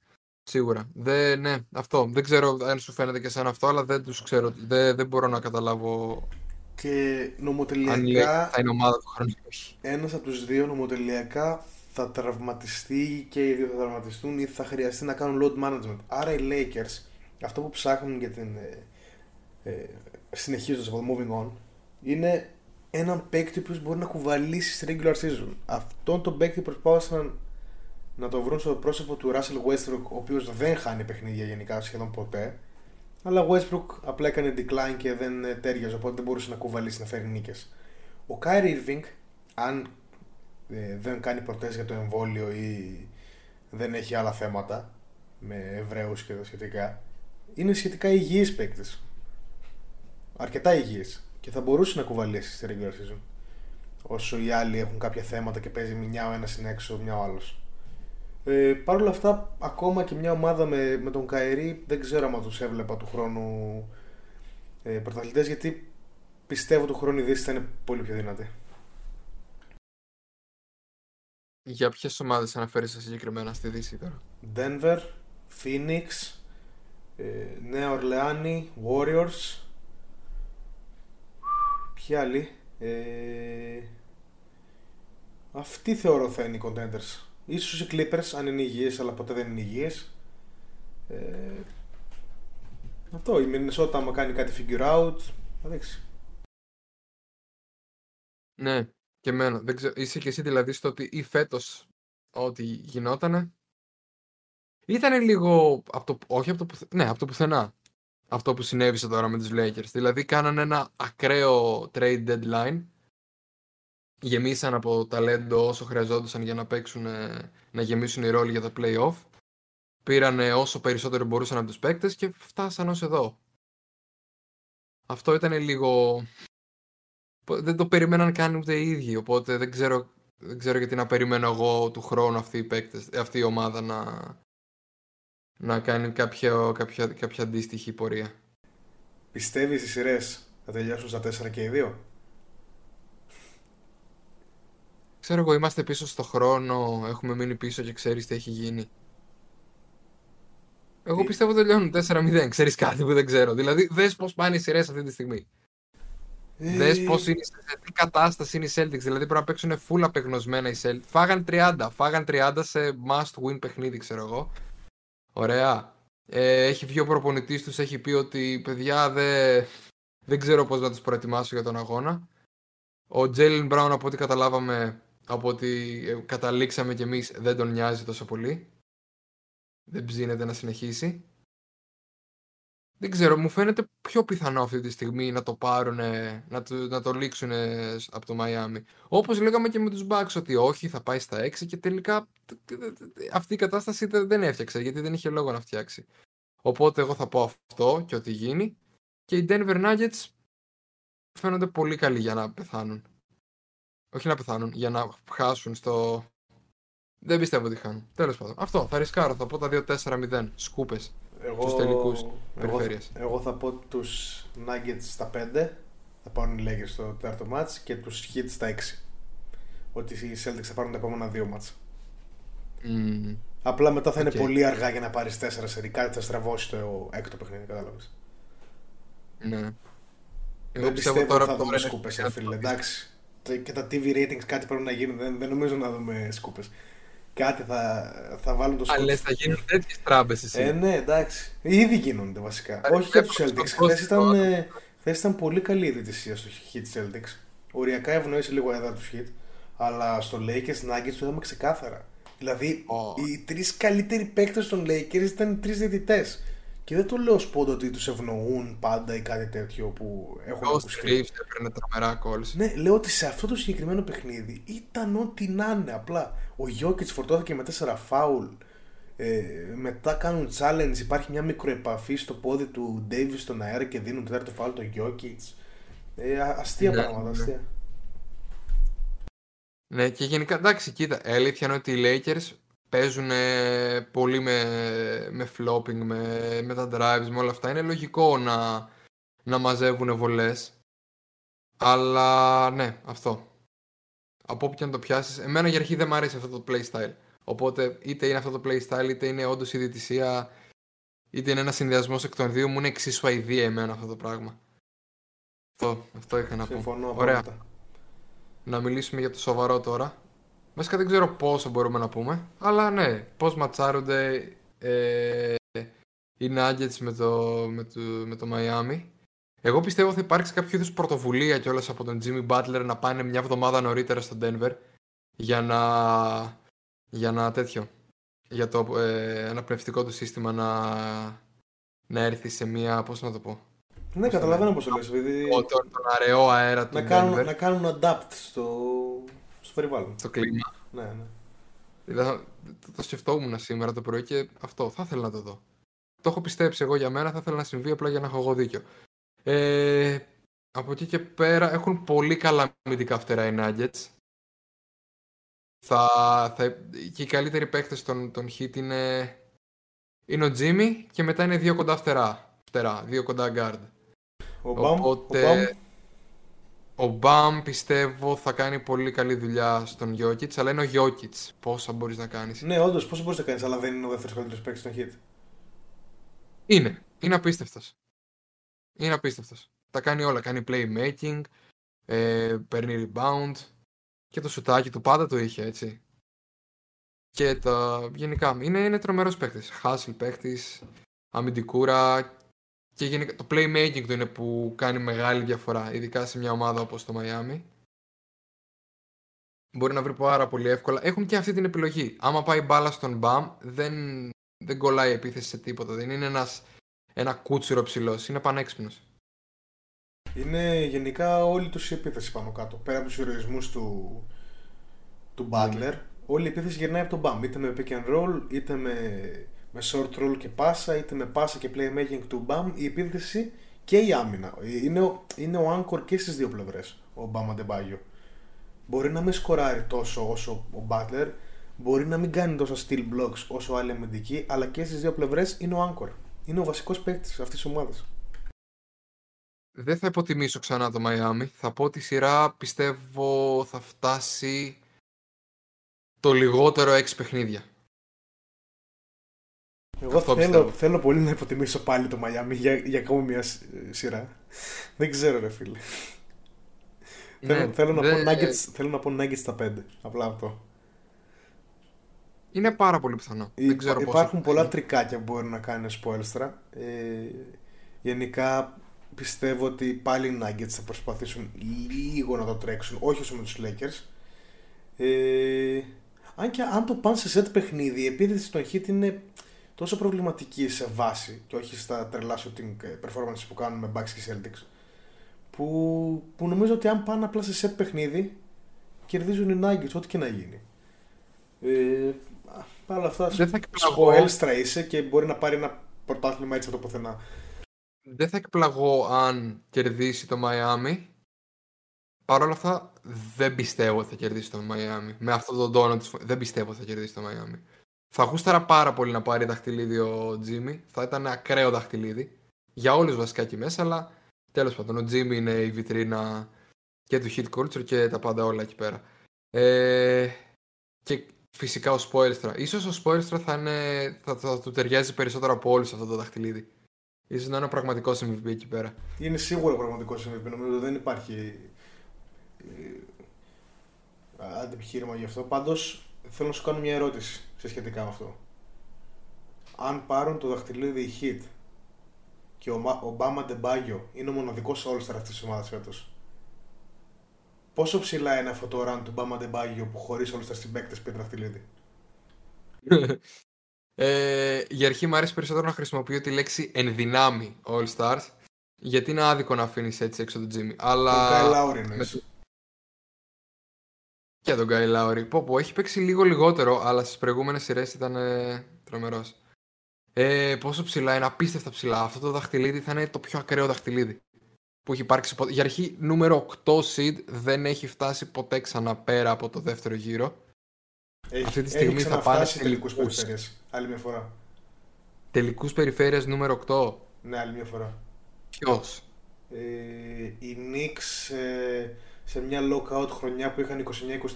Σίγουρα. Δεν, ναι, αυτό. Δεν ξέρω αν σου φαίνεται και σαν αυτό, αλλά δεν τους ξέρω. Δεν, δεν μπορώ να καταλάβω Και αν λέει, νομοτελειακά, θα είναι ομάδα του χρόνου ή όχι. ένας από τους δύο νομοτελειακά θα τραυματιστεί και οι δύο θα τραυματιστούν ή θα χρειαστεί να κάνουν load management. Άρα οι Lakers, αυτό που ψάχνουν για την... Ε, ε, συνεχίζοντας από το moving on, είναι έναν παίκτη που μπορεί να κουβαλήσει στη regular season. Αυτόν τον παίκτη προσπάθησαν να το βρουν στο πρόσωπο του Russell Westbrook, ο οποίος δεν χάνει παιχνίδια γενικά σχεδόν ποτέ. Αλλά ο Westbrook απλά έκανε decline και δεν ε, τέριαζε, οπότε δεν μπορούσε να κουβαλήσει να φέρει νίκες. Ο Kyrie Irving, αν ε, δεν κάνει προτές για το εμβόλιο ή δεν έχει άλλα θέματα με Εβραίους και τα σχετικά, είναι σχετικά υγιής παίκτης. Αρκετά υγιής και θα μπορούσε να κουβαλήσει στη regular season. Όσο οι άλλοι έχουν κάποια θέματα και παίζει μια ο ένας είναι έξω, μια ο άλλος. Ε, Παρ' όλα αυτά, ακόμα και μια ομάδα με, με τον Καερή δεν ξέρω αν τους έβλεπα του χρόνου ε, πρωταθλητές γιατί πιστεύω του χρόνου η Δύση θα είναι πολύ πιο δυνατή. Για ποιες ομάδες αναφέρεις συγκεκριμένα στη Δύση τώρα; Denver, Phoenix, ε, Νέα Ορλεάνη, Warriors. Ποιοι άλλοι; Ε, αυτοί θεωρώ θα είναι οι contenders. Ίσως οι Clippers αν είναι υγιείς αλλά ποτέ δεν είναι υγιείς. Ε, αυτό, η Minnesota άμα κάνει κάτι figure out θα δείξει. Ναι, και εμένα. Δεν ξέρω, είσαι και εσύ δηλαδή στο ότι ή φέτος ό,τι γινότανε ήταν λίγο από το, όχι από το, πουθε- ναι, από το πουθενά αυτό που συνέβησε τώρα με τους Lakers. Δηλαδή κάνανε ένα ακραίο trade deadline γεμίσαν από ταλέντο όσο χρειαζόντουσαν για να παίξουν, ε, να γεμίσουν οι ρόλοι για τα play-off. Πήρανε όσο περισσότερο μπορούσαν από τους παίκτες και φτάσαν ως εδώ. Αυτό ήταν λίγο... Δεν το περιμέναν καν ούτε οι ίδιοι, οπότε δεν ξέρω, δεν ξέρω γιατί να περιμένω εγώ του χρόνου αυτοί οι παίκτες, αυτή η ομάδα να, να κάνει κάποια, κάποια, κάποια αντίστοιχη πορεία. Πιστεύεις οι σειρές θα τελειώσουν στα 4 και οι 2? Ξέρω εγώ, είμαστε πίσω στο χρόνο, έχουμε μείνει πίσω και ξέρεις τι έχει γίνει. Εγώ Τι; πιστεύω τελειώνουν 4-0, ξέρεις κάτι που δεν ξέρω. Δηλαδή, δες πώς πάνε οι σειρές αυτή τη στιγμή. Ε, Δες πώς είναι, σε τι κατάσταση είναι οι Celtics. Δηλαδή πρέπει να παίξουν full απεγνωσμένα οι Celtics. Φάγαν 30, φάγαν 30 σε must win παιχνίδι, ξέρω εγώ. Ωραία. Ε, έχει βγει ο προπονητής τους, έχει πει ότι παιδιά δεν Δεν ξέρω πώς να τους προετοιμάσω για τον αγώνα. Ο Τζέιλιν Μπράουν από ό,τι καταλάβαμε, από ό,τι ε, καταλήξαμε κι εμείς, δεν τον νοιάζει τόσο πολύ. Δεν ψήνεται να συνεχίσει. Δεν ξέρω, μου φαίνεται πιο πιθανό αυτή τη στιγμή να το πάρουν, να το, να το λήξουν από το Μαϊάμι. Όπως λέγαμε και με τους Bucks ότι όχι, θα πάει στα 6 και τελικά αυτή η κατάσταση δεν έφτιαξε γιατί δεν είχε λόγο να φτιάξει. Οπότε εγώ θα πω αυτό και ό,τι γίνει. Και οι Denver Nuggets φαίνονται πολύ καλοί για να πεθάνουν. Όχι να πεθάνουν, για να χάσουν στο... Δεν πιστεύω ότι χάνουν. Τέλος πάντων. Αυτό, θα ρισκάρω, θα πω τα 2-4-0. Σκούπες εγώ, στους τελικούς εγώ, εγώ θα πω τους Nuggets στα 5, θα πάρουν οι Lakers στο τέταρτο μάτς και τους Heat στα 6. Ότι οι Celtics θα πάρουν τα επόμενα δύο μάτς. Mm. Απλά μετά θα είναι πολύ αργά για να πάρεις 4 σερί. Κάτι θα στραβώσει το έκτο παιχνίδι, κατάλαβες. Ναι. Εγώ δεν πιστεύω τώρα θα δούμε σκούπες, φίλε. Εντάξει. Και τα TV ratings κάτι πρέπει να γίνουν. Δεν, δεν νομίζω να δούμε σκούπες κάτι θα, θα βάλουν το σκούτ. Αλλά θα γίνουν τέτοιε τράμπε εσύ. Ε, ναι, εντάξει. Ήδη γίνονται βασικά. Όχι για του Celtics. Χθε ήταν, ε, ήταν πολύ καλή η διαιτησία στο Hit Celtics. Οριακά ευνοήσει λίγο έδρα του Hit. Αλλά στο Lakers Nuggets το είδαμε ξεκάθαρα. Δηλαδή, oh. οι τρει καλύτεροι παίκτε των Lakers ήταν τρει διαιτητέ. Και δεν το λέω ως πόντο ότι τους ευνοούν πάντα ή κάτι τέτοιο που έχουν Ο ακουστεί. έπαιρνε τρομερά κόλση. Ναι, λέω ότι σε αυτό το συγκεκριμένο παιχνίδι ήταν ό,τι να είναι. Απλά ο Γιώκητ φορτώθηκε με 4 φάουλ. Ε, μετά κάνουν challenge, υπάρχει μια μικροεπαφή στο πόδι του Davis στον αέρα και δίνουν τέταρτο φάουλ το Γιώκητ. Ε, αστεία ναι, πράγματα, ναι. αστεία. Ναι, και γενικά εντάξει, κοίτα, αλήθεια είναι ότι οι Lakers παίζουν πολύ με, με flopping, με, με τα drives, με όλα αυτά. Είναι λογικό να, να μαζεύουν βολές. Αλλά ναι, αυτό. Από όποια να το πιάσεις. Εμένα για αρχή δεν μου αρέσει αυτό το playstyle. Οπότε είτε είναι αυτό το playstyle, είτε είναι όντως η διαιτησία, είτε είναι ένας συνδυασμός εκ των δύο, μου είναι εξίσου αηδία εμένα αυτό το πράγμα. Αυτό, αυτό είχα να πω. Ωραία. Να μιλήσουμε για το σοβαρό τώρα. Βασικά δεν ξέρω πόσο μπορούμε να πούμε. Αλλά ναι, πώς ματσάρονται ε, οι Nuggets με το, με, το, με το Miami. Εγώ πιστεύω θα υπάρξει κάποιο είδους πρωτοβουλία κιόλας από τον Jimmy Butler να πάνε μια εβδομάδα νωρίτερα στο Denver για να. για να τέτοιο. Για το ε, αναπνευστικό του σύστημα να, να έρθει σε μια. πώς να το πω. Ναι, καταλαβαίνω πώς το λες. Επειδή... Τον, τον αραιό αέρα του. Να κάνουν, να κάνουν adapt στο, στο περιβάλλον. Στο κλίμα. Ναι, ναι. Δηλαδή, το σκεφτόμουν σήμερα το πρωί και αυτό θα ήθελα να το δω. Το έχω πιστέψει εγώ για μένα, θα ήθελα να συμβεί απλά για να έχω εγώ δίκιο. Ε, από εκεί και πέρα έχουν πολύ καλά αμυντικά φτερά οι Nuggets. Θα, θα, και οι καλύτεροι παίχτες των, των Hit είναι, είναι ο Jimmy και μετά είναι δύο κοντά φτερά, φτερά δύο κοντά guard. Ο Οπότε, ο Μπαμ πιστεύω θα κάνει πολύ καλή δουλειά στον Γιώκητς, αλλά είναι ο Γιώκητς. Πόσα μπορείς να κάνεις. Ναι, όντως, πόσα μπορείς να κάνεις, αλλά δεν είναι ο δεύτερος καλύτερος παίκτης στον Hit. Είναι. Είναι απίστευτος. Είναι απίστευτος. Τα κάνει όλα. Κάνει playmaking, ε, παίρνει rebound και το σουτάκι του πάντα το είχε έτσι. Και τα γενικά είναι, είναι τρομερός παίκτης. Χάσιλ παίκτης, αμυντικούρα και γενικά το playmaking του είναι που κάνει μεγάλη διαφορά, ειδικά σε μια ομάδα όπως το Miami. Μπορεί να βρει πάρα πολύ εύκολα. Έχουν και αυτή την επιλογή. Άμα πάει μπάλα στον μπαμ, δεν, δεν κολλάει επίθεση σε τίποτα. Δεν είναι ένας, ένα κούτσιρο ψηλός. Είναι πανέξυπνος. Είναι γενικά όλη τους η επίθεση πάνω κάτω. Πέρα από τους ηρωισμού του, του Butler, mm. όλη η επίθεση γυρνάει από τον μπαμ. Είτε με pick and roll, είτε με με short roll και πάσα, είτε με πάσα και playmaking του Μπαμ, η επίθεση και η άμυνα. Είναι ο, είναι ο anchor και στις δύο πλευρές ο Μπαμ Αντεμπάγιο. Μπορεί να μην σκοράρει τόσο όσο ο Butler, μπορεί να μην κάνει τόσα steel blocks όσο άλλοι αμυντικοί, αλλά και στις δύο πλευρές είναι ο anchor. Είναι ο βασικός παίκτης αυτής της ομάδας. Δεν θα υποτιμήσω ξανά το Miami. Θα πω ότι η σειρά πιστεύω θα φτάσει το λιγότερο 6 παιχνίδια. Εγώ θέλω, θέλω πολύ να υποτιμήσω πάλι το Μαϊάμι για, για ακόμη μια σειρά. Δεν ξέρω, ρε φίλε. Ναι, θέλω, θέλω, να πω nuggets, θέλω να πω Nuggets στα 5. Απλά αυτό. Είναι πάρα πολύ πιθανό. Δεν ξέρω υπάρχουν πολλά τρικάκια που μπορεί να κάνει ο Σποέλστρα. Ε, γενικά πιστεύω ότι πάλι οι Nuggets θα προσπαθήσουν λίγο να το τρέξουν, όχι όσο με τους Lakers. Ε, αν και αν το πάνε σε set παιχνίδι, η επίθεση των Heat είναι τόσο προβληματική σε βάση και όχι στα τρελά shooting ε, performance που κάνουν με Bucks και Celtics που, που νομίζω ότι αν πάνε απλά σε set παιχνίδι κερδίζουν οι Nuggets ό,τι και να γίνει. Ε, Παρ' όλα αυτά, σποέλστρα είσαι και μπορεί να πάρει ένα πρωτάθλημα έτσι από το πουθενά. Δεν θα εκπλαγώ αν κερδίσει το Miami. Παρ' όλα αυτά, δεν πιστεύω ότι θα κερδίσει το Miami. Με αυτό τον τόνο της... δεν πιστεύω ότι θα κερδίσει το Miami. Θα γούσταρα πάρα πολύ να πάρει δαχτυλίδι ο Τζίμι. Θα ήταν ακραίο δαχτυλίδι. Για όλους βασικά εκεί μέσα, αλλά τέλος πάντων ο Τζίμι είναι η βιτρίνα και του hit culture και τα πάντα όλα εκεί πέρα. Ε, και Φυσικά ο Spoilstra. Ίσως ο Spoilstra θα, είναι, θα, θα, του ταιριάζει περισσότερο από όλους αυτό το δαχτυλίδι. Ίσως να είναι ο πραγματικός MVP εκεί πέρα. Είναι σίγουρα πραγματικός MVP. Νομίζω δεν υπάρχει ε, αντιπιχείρημα γι' αυτό. Πάντως θέλω να σου κάνω μια ερώτηση σε σχετικά με αυτό. Αν πάρουν το δαχτυλίδι η Hit και ο Μπάμα Ντεμπάγιο είναι ο μοναδικός All-Star αυτής της ομάδας φέτος, Πόσο ψηλά είναι αυτό το run του Μπάμα Ντεμπάγιο που χωρίς όλου τα συμπαίκτε πήρε δαχτυλίδι; ε, για αρχή μου αρέσει περισσότερο να χρησιμοποιώ τη λέξη ενδυνάμει All Stars γιατί είναι άδικο να αφήνεις έτσι έξω τον Τζίμι. Αλλά... Τον Γκάι Λάουρι εννοείς. Και τον Γκάι Λάουρι. Πω πω, έχει παίξει λίγο λιγότερο, αλλά στις προηγούμενες σειρές ήταν ε, τρομερός. Ε, πόσο ψηλά είναι, απίστευτα ψηλά. Αυτό το δαχτυλίδι θα είναι το πιο ακραίο δαχτυλίδι που έχει υπάρξει ποτέ. Για αρχή, νούμερο 8 seed δεν έχει φτάσει ποτέ ξανά πέρα από το δεύτερο γύρο. Έχει, Αυτή τη στιγμή θα πάρει τελικούς περιφέρειες. Άλλη μια φορά. Τελικούς περιφέρειες νούμερο 8. Ναι, άλλη μια φορά. Ποιος; Ε, οι Knicks ε, σε μια lockout χρονιά που είχαν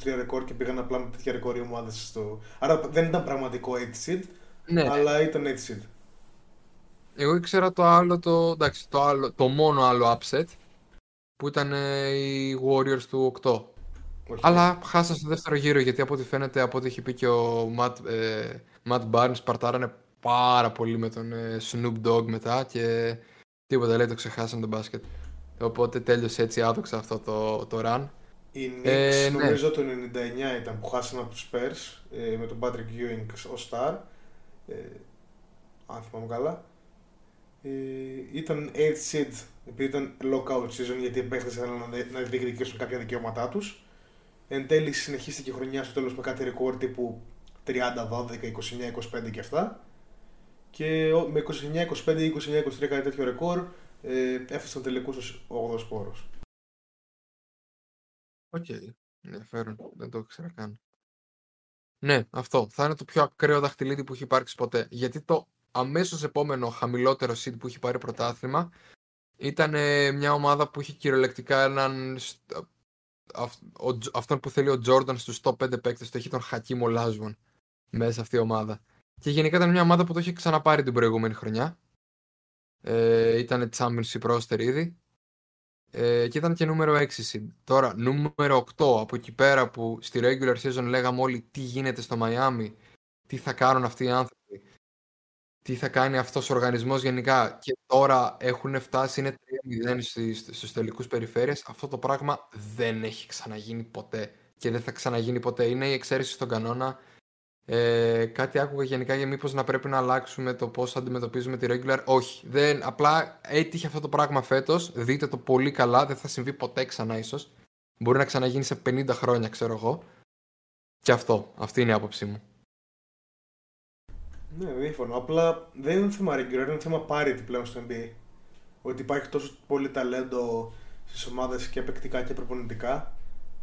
29-23 ρεκόρ και πήγαν απλά με τέτοια ρεκόρ οι ομάδες στο... Άρα δεν ήταν πραγματικό 8 seed, ναι. αλλά ήταν 8 seed. Εγώ ήξερα το άλλο, το, εντάξει, το, άλλο, το μόνο άλλο upset που ήταν ε, οι Warriors του 8. Αλλά χάσαν στο δεύτερο γύρο γιατί από ό,τι φαίνεται, από ό,τι έχει πει και ο Matt, ε, Matt Barnes, παρτάρανε πάρα πολύ με τον ε, Snoop Dogg μετά και τίποτα λέει το ξεχάσαν τον μπάσκετ. Οπότε τέλειωσε έτσι άδοξα αυτό το, το run. Οι Knicks ε, ναι. νομίζω το 99 ήταν που χάσαν από τους Spurs ε, με τον Patrick Ewing ως star. Ε, αν θυμάμαι καλά ε, ήταν 8 seed επειδή ήταν lockout season γιατί οι παίχτες ήθελαν να, να διεκδικήσουν κάποια δικαιώματά τους. Εν τέλει συνεχίστηκε η χρονιά στο τέλος με κάτι ρεκόρ τύπου 30-12, 29-25 και αυτά. Και με 29-25 ή 29-23 κάτι τέτοιο ρεκόρ ε, έφτασαν τελικούς ως 8 σπόρος. OK, okay. ενδιαφέρον, δεν το ήξερα καν. Ναι, αυτό. Θα είναι το πιο ακραίο δαχτυλίδι που έχει υπάρξει ποτέ. Γιατί το αμέσως επόμενο χαμηλότερο seed που έχει πάρει πρωτάθλημα ήταν μια ομάδα που είχε κυριολεκτικά έναν αυτόν που θέλει ο Τζόρνταν στους top 5 παίκτες το έχει τον Χακίμ Ολάζουον μέσα σε αυτή η ομάδα και γενικά ήταν μια ομάδα που το είχε ξαναπάρει την προηγούμενη χρονιά ε, ήταν championship roster ήδη ε, και ήταν και νούμερο 6 seed. Τώρα νούμερο 8 από εκεί πέρα που στη regular season λέγαμε όλοι τι γίνεται στο Miami τι θα κάνουν αυτοί οι άνθρωποι τι θα κάνει αυτός ο οργανισμός γενικά και τώρα έχουν φτάσει, είναι 3-0 στους τελικούς περιφέρειες. Αυτό το πράγμα δεν έχει ξαναγίνει ποτέ και δεν θα ξαναγίνει ποτέ. Είναι η εξαίρεση στον κανόνα. Ε, κάτι άκουγα γενικά για μήπως να πρέπει να αλλάξουμε το πώς αντιμετωπίζουμε τη regular. Όχι, δεν, απλά έτυχε αυτό το πράγμα φέτος. Δείτε το πολύ καλά, δεν θα συμβεί ποτέ ξανά ίσως. Μπορεί να ξαναγίνει σε 50 χρόνια, ξέρω εγώ. Και αυτό, αυτή είναι η άποψή μου. Ναι, διαφωνώ. Απλά δεν είναι θέμα regular, είναι θέμα parity πλέον στο NBA. Ότι υπάρχει τόσο πολύ ταλέντο στις ομάδες και παικτικά και προπονητικά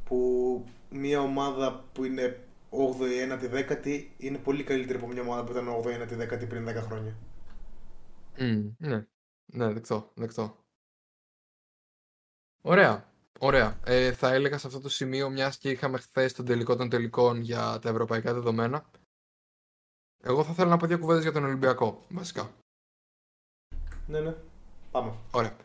που μια ομάδα που είναι 8η, 9η, 10η είναι πολύ καλύτερη από μια ομάδα που ήταν 8η, 9η, 10η πριν 10 χρόνια. Mm, ναι, ναι, δεκτό, δεκτό. Ωραία, ωραία. Ε, θα έλεγα σε αυτό το σημείο, μιας και είχαμε χθες τον τελικό των τελικών για τα ευρωπαϊκά δεδομένα, εγώ θα ήθελα να πω δύο κουβέντες για τον Ολυμπιακό, βασικά. Ναι, ναι. Πάμε. Ωραία.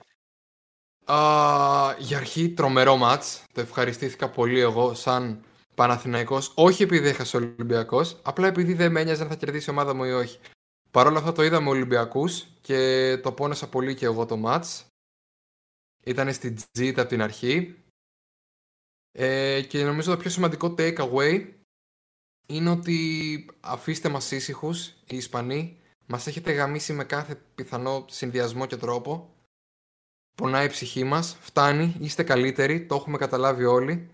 Α, για αρχή, τρομερό μάτς. Το ευχαριστήθηκα πολύ εγώ σαν Παναθηναϊκός. Όχι επειδή έχασε ο Ολυμπιακός, απλά επειδή δεν με ένοιαζε αν θα κερδίσει η ομάδα μου ή όχι. Παρ' όλα αυτά το είδαμε Ολυμπιακούς και το πόνεσα πολύ και εγώ το μάτς. Ήταν στη Τζίτα από την αρχή. Ε, και νομίζω το πιο σημαντικό takeaway είναι ότι αφήστε μας ήσυχους οι Ισπανοί. Μας έχετε γαμίσει με κάθε πιθανό συνδυασμό και τρόπο. Πονάει η ψυχή μας. Φτάνει. Είστε καλύτεροι. Το έχουμε καταλάβει όλοι.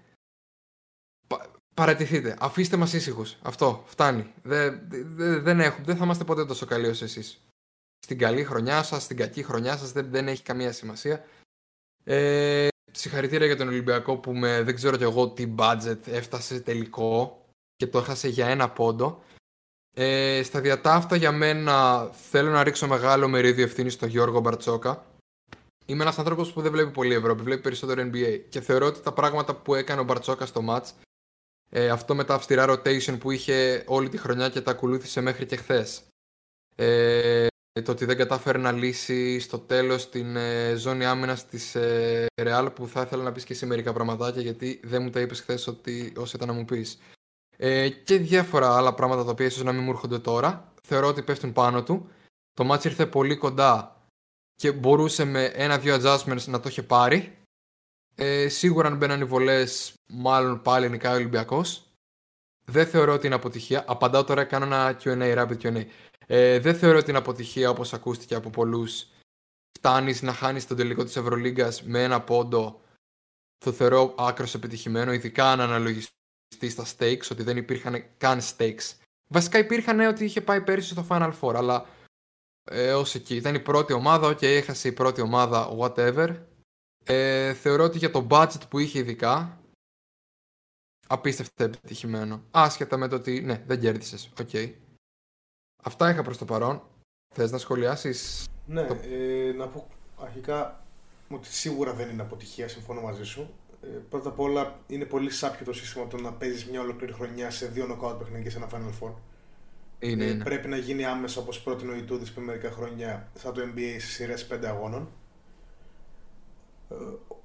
Πα, παρατηθείτε. Αφήστε μας ήσυχους. Αυτό. Φτάνει. Δεν, δεν, δεν, έχουμε, δεν θα είμαστε ποτέ τόσο καλοί όσο εσείς. Στην καλή χρονιά σας, στην κακή χρονιά σας. Δεν, δεν έχει καμία σημασία. Ε, συγχαρητήρια για τον Ολυμπιακό που με δεν ξέρω κι εγώ τι budget έφτασε τελικό και το έχασε για ένα πόντο. Ε, στα διατάφτα για μένα θέλω να ρίξω μεγάλο μερίδιο ευθύνης στο Γιώργο Μπαρτσόκα. Είμαι ένας άνθρωπος που δεν βλέπει πολύ Ευρώπη, βλέπει περισσότερο NBA. Και θεωρώ ότι τα πράγματα που έκανε ο Μπαρτσόκα στο match, ε, αυτό με τα αυστηρά rotation που είχε όλη τη χρονιά και τα ακολούθησε μέχρι και χθες. Ε, το ότι δεν κατάφερε να λύσει στο τέλος την ε, ζώνη άμυνας της ε, Real που θα ήθελα να πεις και εσύ μερικά πραγματάκια γιατί δεν μου τα είπες χθες όσο ήταν να μου πεις. Ε, και διάφορα άλλα πράγματα τα οποία ίσως να μην μου έρχονται τώρα. Θεωρώ ότι πέφτουν πάνω του. Το μάτς ήρθε πολύ κοντά και μπορούσε με ένα-δύο adjustments να το είχε πάρει. Ε, σίγουρα αν μπαίναν οι βολές, μάλλον πάλι νικάει ο Ολυμπιακός. Δεν θεωρώ ότι είναι αποτυχία. Απαντάω τώρα, κάνω ένα QA, rapid QA. Ε, δεν θεωρώ ότι είναι αποτυχία όπως ακούστηκε από πολλούς. Φτάνεις να χάνεις τον τελικό της Ευρωλίγκας με ένα πόντο. Το θεωρώ άκρος επιτυχημένο, ειδικά αν αναλογιστεί στα stakes, ότι δεν υπήρχαν καν stakes. Βασικά υπήρχαν ότι είχε πάει πέρυσι στο Final Four, αλλά ε, ως εκεί. Ήταν η πρώτη ομάδα, ok, έχασε η πρώτη ομάδα, whatever. Ε, θεωρώ ότι για το budget που είχε ειδικά, απίστευτα επιτυχημένο. Άσχετα με το ότι, ναι, δεν κέρδισες, OK. Okay. Αυτά είχα προς το παρόν. Θες να σχολιάσεις... Ναι, ε, να πω αρχικά ότι σίγουρα δεν είναι αποτυχία, συμφωνώ μαζί σου. Ε, πρώτα απ' όλα είναι πολύ σάπιο το σύστημα το να παίζεις μια ολόκληρη χρονιά σε δύο νοκάουτ παιχνίδια και σε ένα Final Four. Είναι, ε, είναι. Πρέπει να γίνει άμεσα όπως πρότεινε ο Ιτούδης πριν μερικά χρόνια σαν το NBA σε σειρές 5 αγώνων.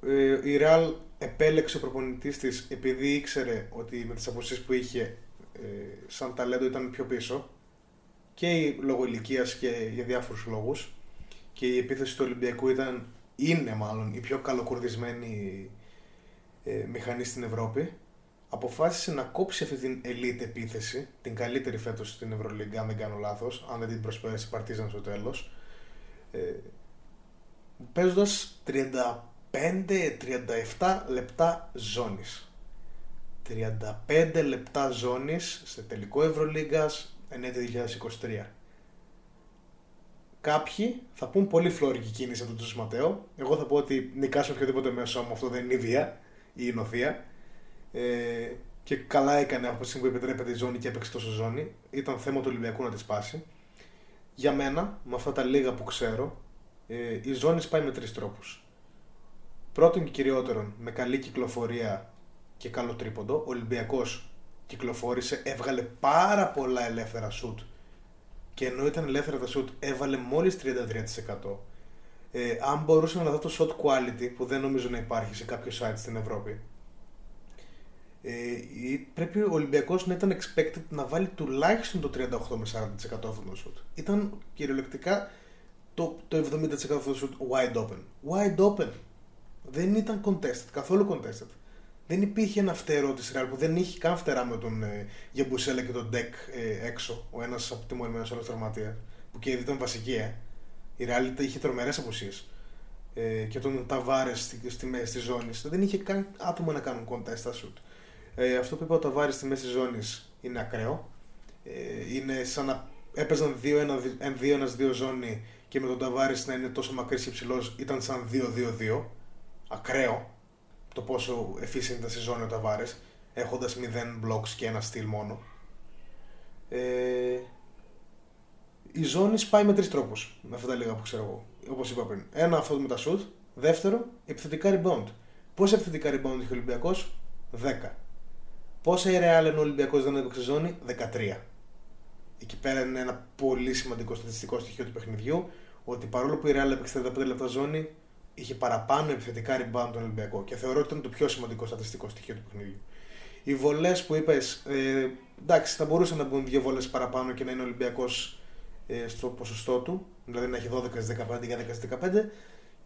Ε, ε, η Real επέλεξε ο προπονητής της επειδή ήξερε ότι με τις αποσύσει που είχε ε, σαν ταλέντο ήταν πιο πίσω και λόγω ηλικίας και για διάφορους λόγους. Και η επίθεση του Ολυμπιακού ήταν, είναι μάλλον η πιο καλοκουρδισμένη ε, μηχανή στην Ευρώπη, αποφάσισε να κόψει αυτή την elite επίθεση, την καλύτερη φέτος στην Ευρωλίγκα, αν δεν κάνω λάθος, αν δεν την προσπέρασε η Παρτίζαν στο τέλος. Ε, Παίζοντας 35-37 λεπτά ζώνης. 35 λεπτά ζώνης σε τελικό Ευρωλίγκας ενέτη 2023. Κάποιοι θα πούν πολύ φλόρικη κίνηση από τον Ματέο. Εγώ θα πω ότι νικάσω οποιοδήποτε μέσο μου, αυτό δεν είναι ιδέα η νοθεία. Ε, και καλά έκανε από τη στιγμή που επιτρέπεται η ζώνη και έπαιξε τόσο ζώνη. Ήταν θέμα του Ολυμπιακού να τη σπάσει. Για μένα, με αυτά τα λίγα που ξέρω, ε, η ζώνη πάει με τρεις τρόπους. Πρώτον και κυριότερον, με καλή κυκλοφορία και καλό τρίποντο. Ο Ολυμπιακός κυκλοφόρησε, έβγαλε πάρα πολλά ελεύθερα σουτ. Και ενώ ήταν ελεύθερα τα σουτ, έβαλε μόλις 33%. Ε, αν μπορούσε να δω το shot quality που δεν νομίζω να υπάρχει σε κάποιο site στην Ευρώπη ε, πρέπει ο Ολυμπιακός να ήταν expected να βάλει τουλάχιστον το 38 με 40% αυτό το shoot. Ήταν κυριολεκτικά το, το 70% αυτό το shoot wide open. Wide open. Δεν ήταν contested, καθόλου contested. Δεν υπήρχε ένα φτερό της Real που δεν είχε καν φτερά με τον ε, Γεμπουσέλα και τον Ντεκ ε, έξω. Ο ένας από τιμωρημένο άλλο τραυματίας. Που και ήταν βασική, ε. Η Real είχε τρομερές απουσίες. Ε, και τον Ταβάρες στη, στη μέση τη ζώνη. Δεν είχε καν άτομα να κάνουν contest στα shoot. Ε, αυτό που είπα ο Ταβάρες στη μέση της ζώνης είναι ακραίο. Ε, είναι σαν να έπαιζαν 2-1-2 ζώνη και με τον Ταβάρες να είναι τόσο μακρύς και υψηλός ήταν σαν 2-2-2. Ακραίο το πόσο efficient ήταν στη ζώνη ο Ταβάρε, έχοντας 0 blocks και ένα στυλ μόνο. Ε, η ζώνη σπάει με τρεις τρόπους. Με αυτά τα λίγα που ξέρω εγώ. Όπως είπα πριν. Ένα αυτό με τα shoot. Δεύτερο, επιθετικά rebound. Πόσα επιθετικά rebound είχε ο Ολυμπιακός, 10. Πόσα η Real ενώ ο Ολυμπιακός δεν έπαιξε ζώνη, 13. Εκεί πέρα είναι ένα πολύ σημαντικό στατιστικό στοιχείο του παιχνιδιού. Ότι παρόλο που η Real έπαιξε 35 λεπτά ζώνη, είχε παραπάνω επιθετικά rebound τον Ολυμπιακό. Και θεωρώ ότι ήταν το πιο σημαντικό στατιστικό στοιχείο του παιχνιδιού. Οι βολές που είπες, ε, εντάξει, θα μπορούσαν να μπουν δύο βολές παραπάνω και να είναι Ολυμπιακός ε, στο ποσοστό του, δηλαδή να έχει 12-15 για 10-15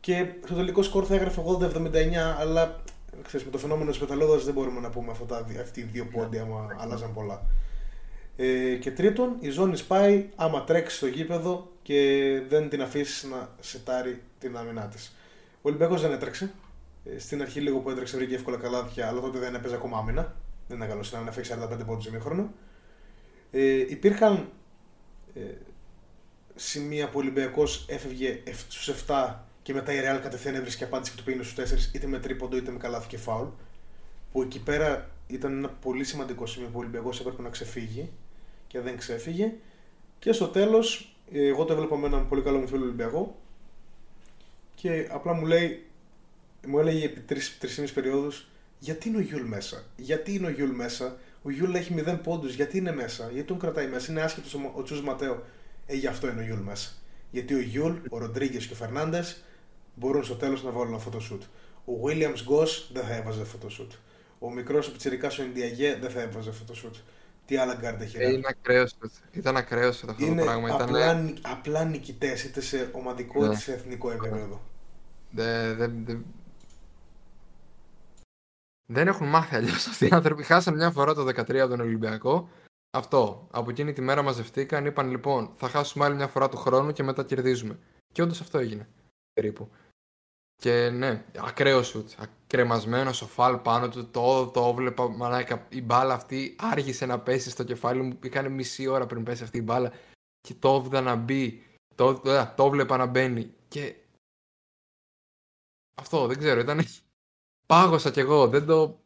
και στο τελικό σκορ θα έγραφε 80-79, αλλά ξέρεις, με το φαινόμενο της πεταλόδα δεν μπορούμε να πούμε αυτά, αυτοί οι δύο πόντια άμα άλλαζαν πολλά. Ε, και τρίτον, η ζώνη σπάει άμα τρέξει στο γήπεδο και δεν την αφήσεις να σετάρει την άμυνά της. Ο Ολυμπιακός δεν έτρεξε. Ε, στην αρχή λίγο που έτρεξε βρήκε εύκολα καλάθια, αλλά τότε δεν έπαιζε ακόμα άμυνα. Δεν ήταν καλό να φέξει 45 πόντους ημίχρονο. Ε, υπήρχαν ε, σημεία που ο Ολυμπιακός έφευγε στους 7 και μετά η Real κατευθείαν έβρισκε απάντηση και του πήγαινε στους 4 είτε με τρίποντο είτε με καλάθι και φάουλ. Που εκεί πέρα ήταν ένα πολύ σημαντικό σημείο που ο Ολυμπιακός έπρεπε να ξεφύγει και δεν ξέφυγε. Και στο τέλος, εγώ το έβλεπα με έναν πολύ καλό μου φίλο Ολυμπιακό και απλά μου λέει, μου έλεγε επί τρεις περιόδους, γιατί είναι ο Γιούλ μέσα, γιατί είναι ο Γιούλ μέσα, ο Γιούλ έχει 0 πόντους, γιατί είναι μέσα, γιατί τον κρατάει μέσα, είναι άσχετος ο Τσους Ματέο; Ε, γι' αυτό είναι ο Γιούλ μέσα. Γιατί ο Γιούλ, ο Ροντρίγκες και ο Φερνάντες μπορούν στο τέλος να βάλουν αυτό το σουτ. Ο Williams Goss δεν θα έβαζε αυτό το σουτ. Ο μικρός ο πιτσιρικάς ο Εντιαγέ δεν θα έβαζε αυτό το σουτ. Τι άλλα γκάρντ έχει. Ε, είναι ακραίος. Ήταν ακραίος αυτό είναι το πράγμα. Απλά, ήταν... απλά νικητές, είτε σε ομαδικό είτε ναι. σε εθνικό επίπεδο. Δεν, δεν, δεν, δεν έχουν μάθει αλλιώς αυτοί οι άνθρωποι. Χάσαν μια φορά το 13 από τον Ολυμπιακό. Αυτό. Από εκείνη τη μέρα μαζευτήκαν, είπαν λοιπόν θα χάσουμε άλλη μια φορά του χρόνου και μετά κερδίζουμε. Και όντως αυτό έγινε. Περίπου. Και ναι, ακραίος σουτ. Κρεμασμένο ο φαλ πάνω του. Το, το βλέπα μανάκα. Η μπάλα αυτή άργησε να πέσει στο κεφάλι μου. Είχαν μισή ώρα πριν πέσει αυτή η μπάλα. Και το έβδα να μπει. Το, ε, το βλέπα να μπαίνει. Και. Αυτό δεν ξέρω. Ήταν. Πάγωσα κι εγώ. Δεν το.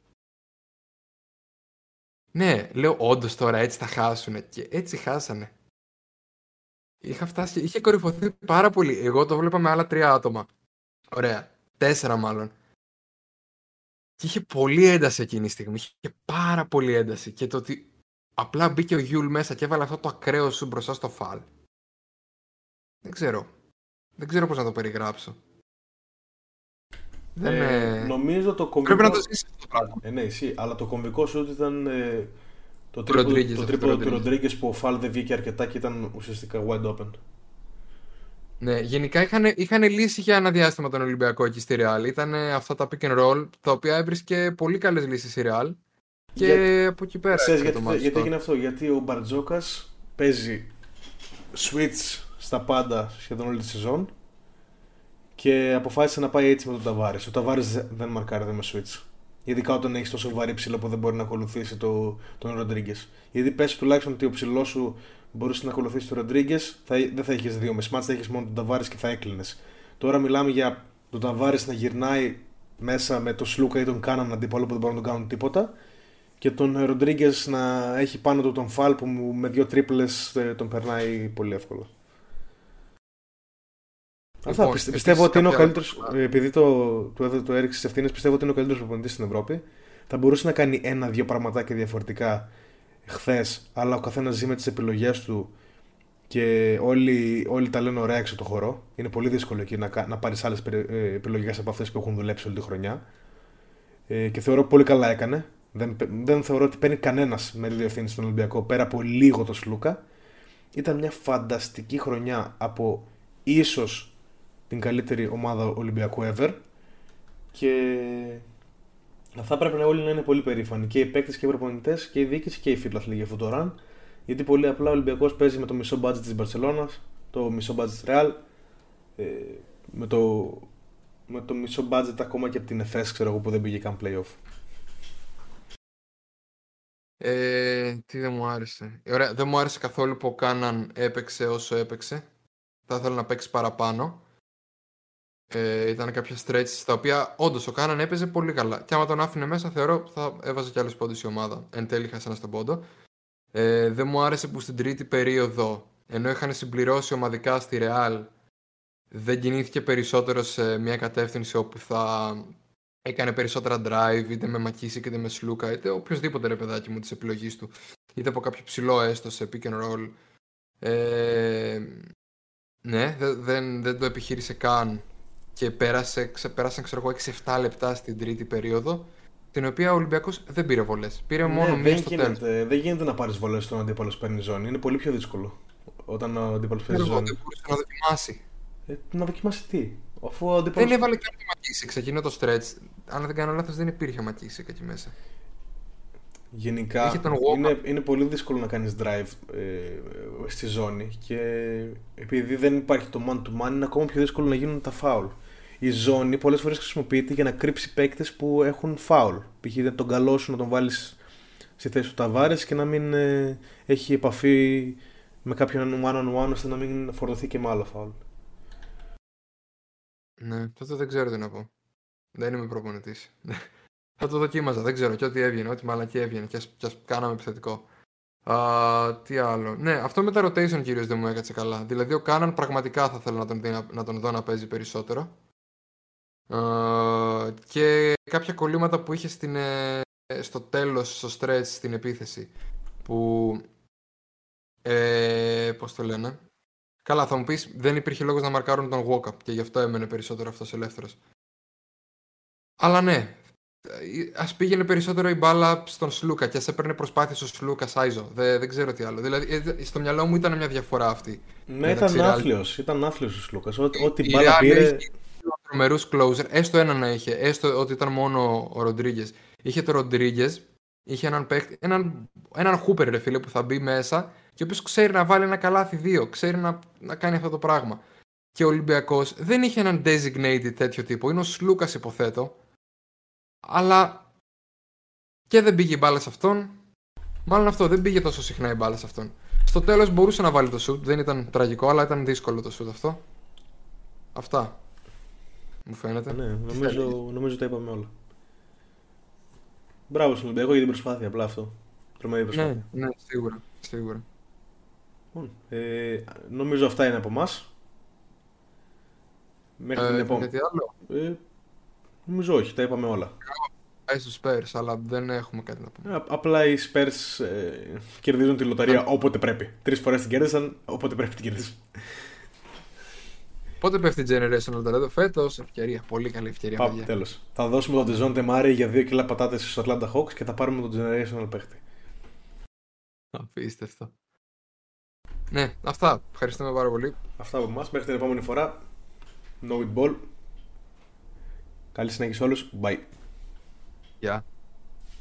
Ναι, λέω όντως τώρα έτσι θα χάσουνε. Και έτσι χάσανε. Είχα φτάσει, είχε κορυφωθεί πάρα πολύ. Εγώ το βλέπα με άλλα τρία άτομα. Ωραία. Τέσσερα μάλλον. Και είχε πολύ ένταση εκείνη τη στιγμή. Είχε πάρα πολύ ένταση. Και το ότι απλά μπήκε ο Γιούλ μέσα και έβαλε αυτό το ακραίο σου μπροστά στο φαλ. Δεν ξέρω. Δεν ξέρω πώς να το περιγράψω. Δεν ε, Νομίζω το κομβικό... Πρέπει να το ζήσεις αυτό το πράγμα. Ε, ναι, εσύ. Αλλά το κομβικό σου ήταν ε, το τρίπο του Ροντρίγκες που ο Φαλ δεν βγήκε αρκετά και ήταν ουσιαστικά wide open. Ναι, γενικά είχαν, είχαν λύσει για ένα διάστημα τον Ολυμπιακό εκεί στη Real. Ήταν αυτά τα pick and roll, τα οποία έβρισκε πολύ καλές λύσεις η Real. Και για... από εκεί πέρα. Ξέρεις, γιατί, γιατί, γιατί έγινε αυτό, γιατί ο Μπαρτζόκας παίζει switch στα πάντα σχεδόν όλη τη σεζόν και αποφάσισε να πάει έτσι με τον Ταβάρης. Ο Ταβάρης δεν μαρκάρεται με switch. Ειδικά όταν έχεις τόσο βαρύ ψηλό που δεν μπορεί να ακολουθήσει το, τον Ροντρίγκες. Γιατί πες τουλάχιστον ότι ο ψηλός σου μπορούσε να ακολουθήσεις τον Ροντρίγκες, δεν θα είχε δύο μεσμάτς, θα είχε μόνο τον Ταβάρης και θα έκλεινε. Τώρα μιλάμε για τον Ταβάρης να γυρνάει μέσα με τον Σλούκα ή τον Κάναν αντίπαλο που δεν μπορούν να τον κάνουν τίποτα. Και τον Ροντρίγκες να έχει πάνω του τον Φαλ που με δύο τρίπλες ε, τον περνάει πολύ εύκολα. Λοιπόν, Αυτά. πιστεύω ότι είναι ο καλύτερο. Επειδή το, το, το έριξε τις ευθύνες, πιστεύω ότι είναι ο καλύτερος προπονητής στην Ευρώπη. Θα μπορούσε να κάνει ένα-δύο πραγματάκια διαφορετικά χθες, αλλά ο καθένας ζει με τις επιλογές του και όλοι, όλοι τα λένε ωραία έξω το χώρο. Είναι πολύ δύσκολο εκεί να, να πάρεις άλλες επιλογές από αυτές που έχουν δουλέψει όλη τη χρονιά. Ε, και θεωρώ πολύ καλά έκανε. Δεν, δεν θεωρώ ότι παίρνει κανένας μερίδιο ευθύνη στον Ολυμπιακό πέρα από λίγο το Σλούκα. Ήταν μια φανταστική χρονιά από ίσως την καλύτερη ομάδα Ολυμπιακού ever. Και αυτά πρέπει να όλοι να είναι πολύ περήφανοι. Και οι παίκτες και οι προπονητές και οι διοίκηση και οι φίλαθλοι για αυτό το run. Γιατί πολύ απλά ο Ολυμπιακός παίζει με το μισό budget της Μπαρσελόνας, το μισό budget της Real, ε, με, το, με το μισό budget ακόμα και από την ΕΦΕΣ, ξέρω εγώ που δεν πήγε καν playoff. Ε, τι δεν μου άρεσε. Ωραία, δεν μου άρεσε καθόλου που ο Κάναν έπαιξε όσο έπαιξε. Θα ήθελα να παίξει παραπάνω. Ε, ήταν κάποια stretch τα οποία όντως ο Κάναν έπαιζε πολύ καλά. Και άμα τον άφηνε μέσα, θεωρώ θα έβαζε κι άλλες πόντους η ομάδα. Εν τέλει, χάσε ένας στον πόντο. Ε, δεν μου άρεσε που στην τρίτη περίοδο, ενώ είχαν συμπληρώσει ομαδικά στη Real, δεν κινήθηκε περισσότερο σε μια κατεύθυνση όπου θα έκανε περισσότερα drive, είτε με Μακίση είτε με Σλούκα, είτε οποιοδήποτε ρε παιδάκι μου της επιλογής του, είτε από κάποιο ψηλό έστω σε pick and roll. Ε, ναι, δεν, δεν το επιχείρησε καν και πέρασε, ξεπέρασαν ξέρω εγώ 6-7 λεπτά στην τρίτη περίοδο την οποία ο Ολυμπιακός δεν πήρε βολές. Πήρε ναι, μόνο μία στο τέλος. Δεν γίνεται να πάρεις βολές όταν ο αντίπαλο παίρνει ζώνη. Είναι πολύ πιο δύσκολο όταν ο αντίπαλος παίρνει ζώνη. Δεν μπορούσε να δοκιμάσει. Ε, να δοκιμάσει τι; Αφού ο αντίπαλος... Δεν έβαλε καν το Μακίσικ εκείνο το stretch. Αν δεν κάνω λάθος, δεν υπήρχε Μακίσικ εκεί μέσα. Γενικά Είχε τον Walker. είναι, είναι πολύ δύσκολο να κάνεις drive ε, στη ζώνη και επειδή δεν υπάρχει το man to man είναι ακόμα πιο δύσκολο να γίνουν τα foul. Η ζώνη πολλές φορές χρησιμοποιείται για να κρύψει παίκτες που έχουν foul. Π.χ. να τον καλό σου να τον βάλεις στη θέση του Ταβάρες και να μην ε, έχει επαφή με κάποιον one on one ώστε να μην φορτωθεί και με άλλο foul. Ναι, τότε δεν ξέρω τι να πω. Δεν είμαι προπονητής. Θα το δοκίμαζα, δεν ξέρω. Και ό,τι έβγαινε, ό,τι μαλακή έβγαινε. Και ας, και ας κάναμε επιθετικό. Α, τι άλλο. Ναι, αυτό με τα rotation κυρίως δεν μου έκατσε καλά. Δηλαδή, ο Κάναν πραγματικά θα θέλω να τον, δει, να, να τον δω να παίζει περισσότερο. Α, και κάποια κολλήματα που είχες στην, ε, στο τέλος, στο stretch, στην επίθεση. Που. Ε, πώς το λένε. Καλά, θα μου πεις, δεν υπήρχε λόγος να μαρκάρουν τον walk-up και γι' αυτό έμενε περισσότερο αυτός ελεύθερος. Αλλά ναι, ας πήγαινε περισσότερο η μπάλα στον Σλούκα και ας έπαιρνε προσπάθειε ο Σλούκα Άιζο. Δεν, δεν ξέρω τι άλλο. Δηλαδή, ε, στο μυαλό μου ήταν μια διαφορά αυτή. Ναι, ήταν άθλιος. Ήταν άθλιος ο Σλούκας. Ό,τι Η μπάλα Real πήρε. είχε τρομερούς closer, έστω έναν να είχε, έστω ότι ήταν μόνο ο Ροντρίγκες. Είχε το Ροντρίγκες, είχε έναν παίκτη, έναν, έναν χούπερ ρε φίλε που θα μπει μέσα και ο οποίος ξέρει να βάλει ένα καλάθι δύο, ξέρει να, να κάνει αυτό το πράγμα. Και ο Ολυμπιακός δεν είχε έναν designated τέτοιο τύπο. Είναι ο Σλούκας, υποθέτω. Αλλά και δεν πήγε η μπάλα σε αυτόν. Μάλλον αυτό, δεν πήγε τόσο συχνά η μπάλα σε αυτόν. Στο τέλος μπορούσε να βάλει το shoot, δεν ήταν τραγικό, αλλά ήταν δύσκολο το shoot αυτό. Αυτά. Μου φαίνεται. Ναι, Τι νομίζω, θέλεις; νομίζω τα είπαμε όλα. Μπράβο στον Ολυμπιακό για την προσπάθεια, απλά αυτό. Τρομερή προσπάθεια. Ναι, ναι, σίγουρα. σίγουρα. Λοιπόν, ε, νομίζω αυτά είναι από εμάς. Μέχρι την Ε, επόμενη. κάτι άλλο; Ε, νομίζω όχι, τα είπαμε όλα. Πάει στους Spurs, αλλά δεν έχουμε κάτι να πούμε. Ε, απ- απλά οι Spurs ε, κερδίζουν τη λοταρία Ναι. όποτε πρέπει. Τρεις φορές την κέρδισαν, όποτε πρέπει την κερδίσουν. Πότε πέφτει η Generation Eldorado, φέτος. Ευκαιρία. Πολύ καλή ευκαιρία. Πάμε, παιδιά. τέλος. Θα δώσουμε τον Τεζόν Τεμάρη για 2 κιλά πατάτες στους Atlanta Hawks και θα πάρουμε τον Generational παίχτη. Απίστευτο. Ναι, αυτά. Ευχαριστούμε πάρα πολύ. Αυτά από εμάς. Μέχρι την επόμενη φορά. No it ball. Καλή συνέχεια σε όλους. Bye. Γεια.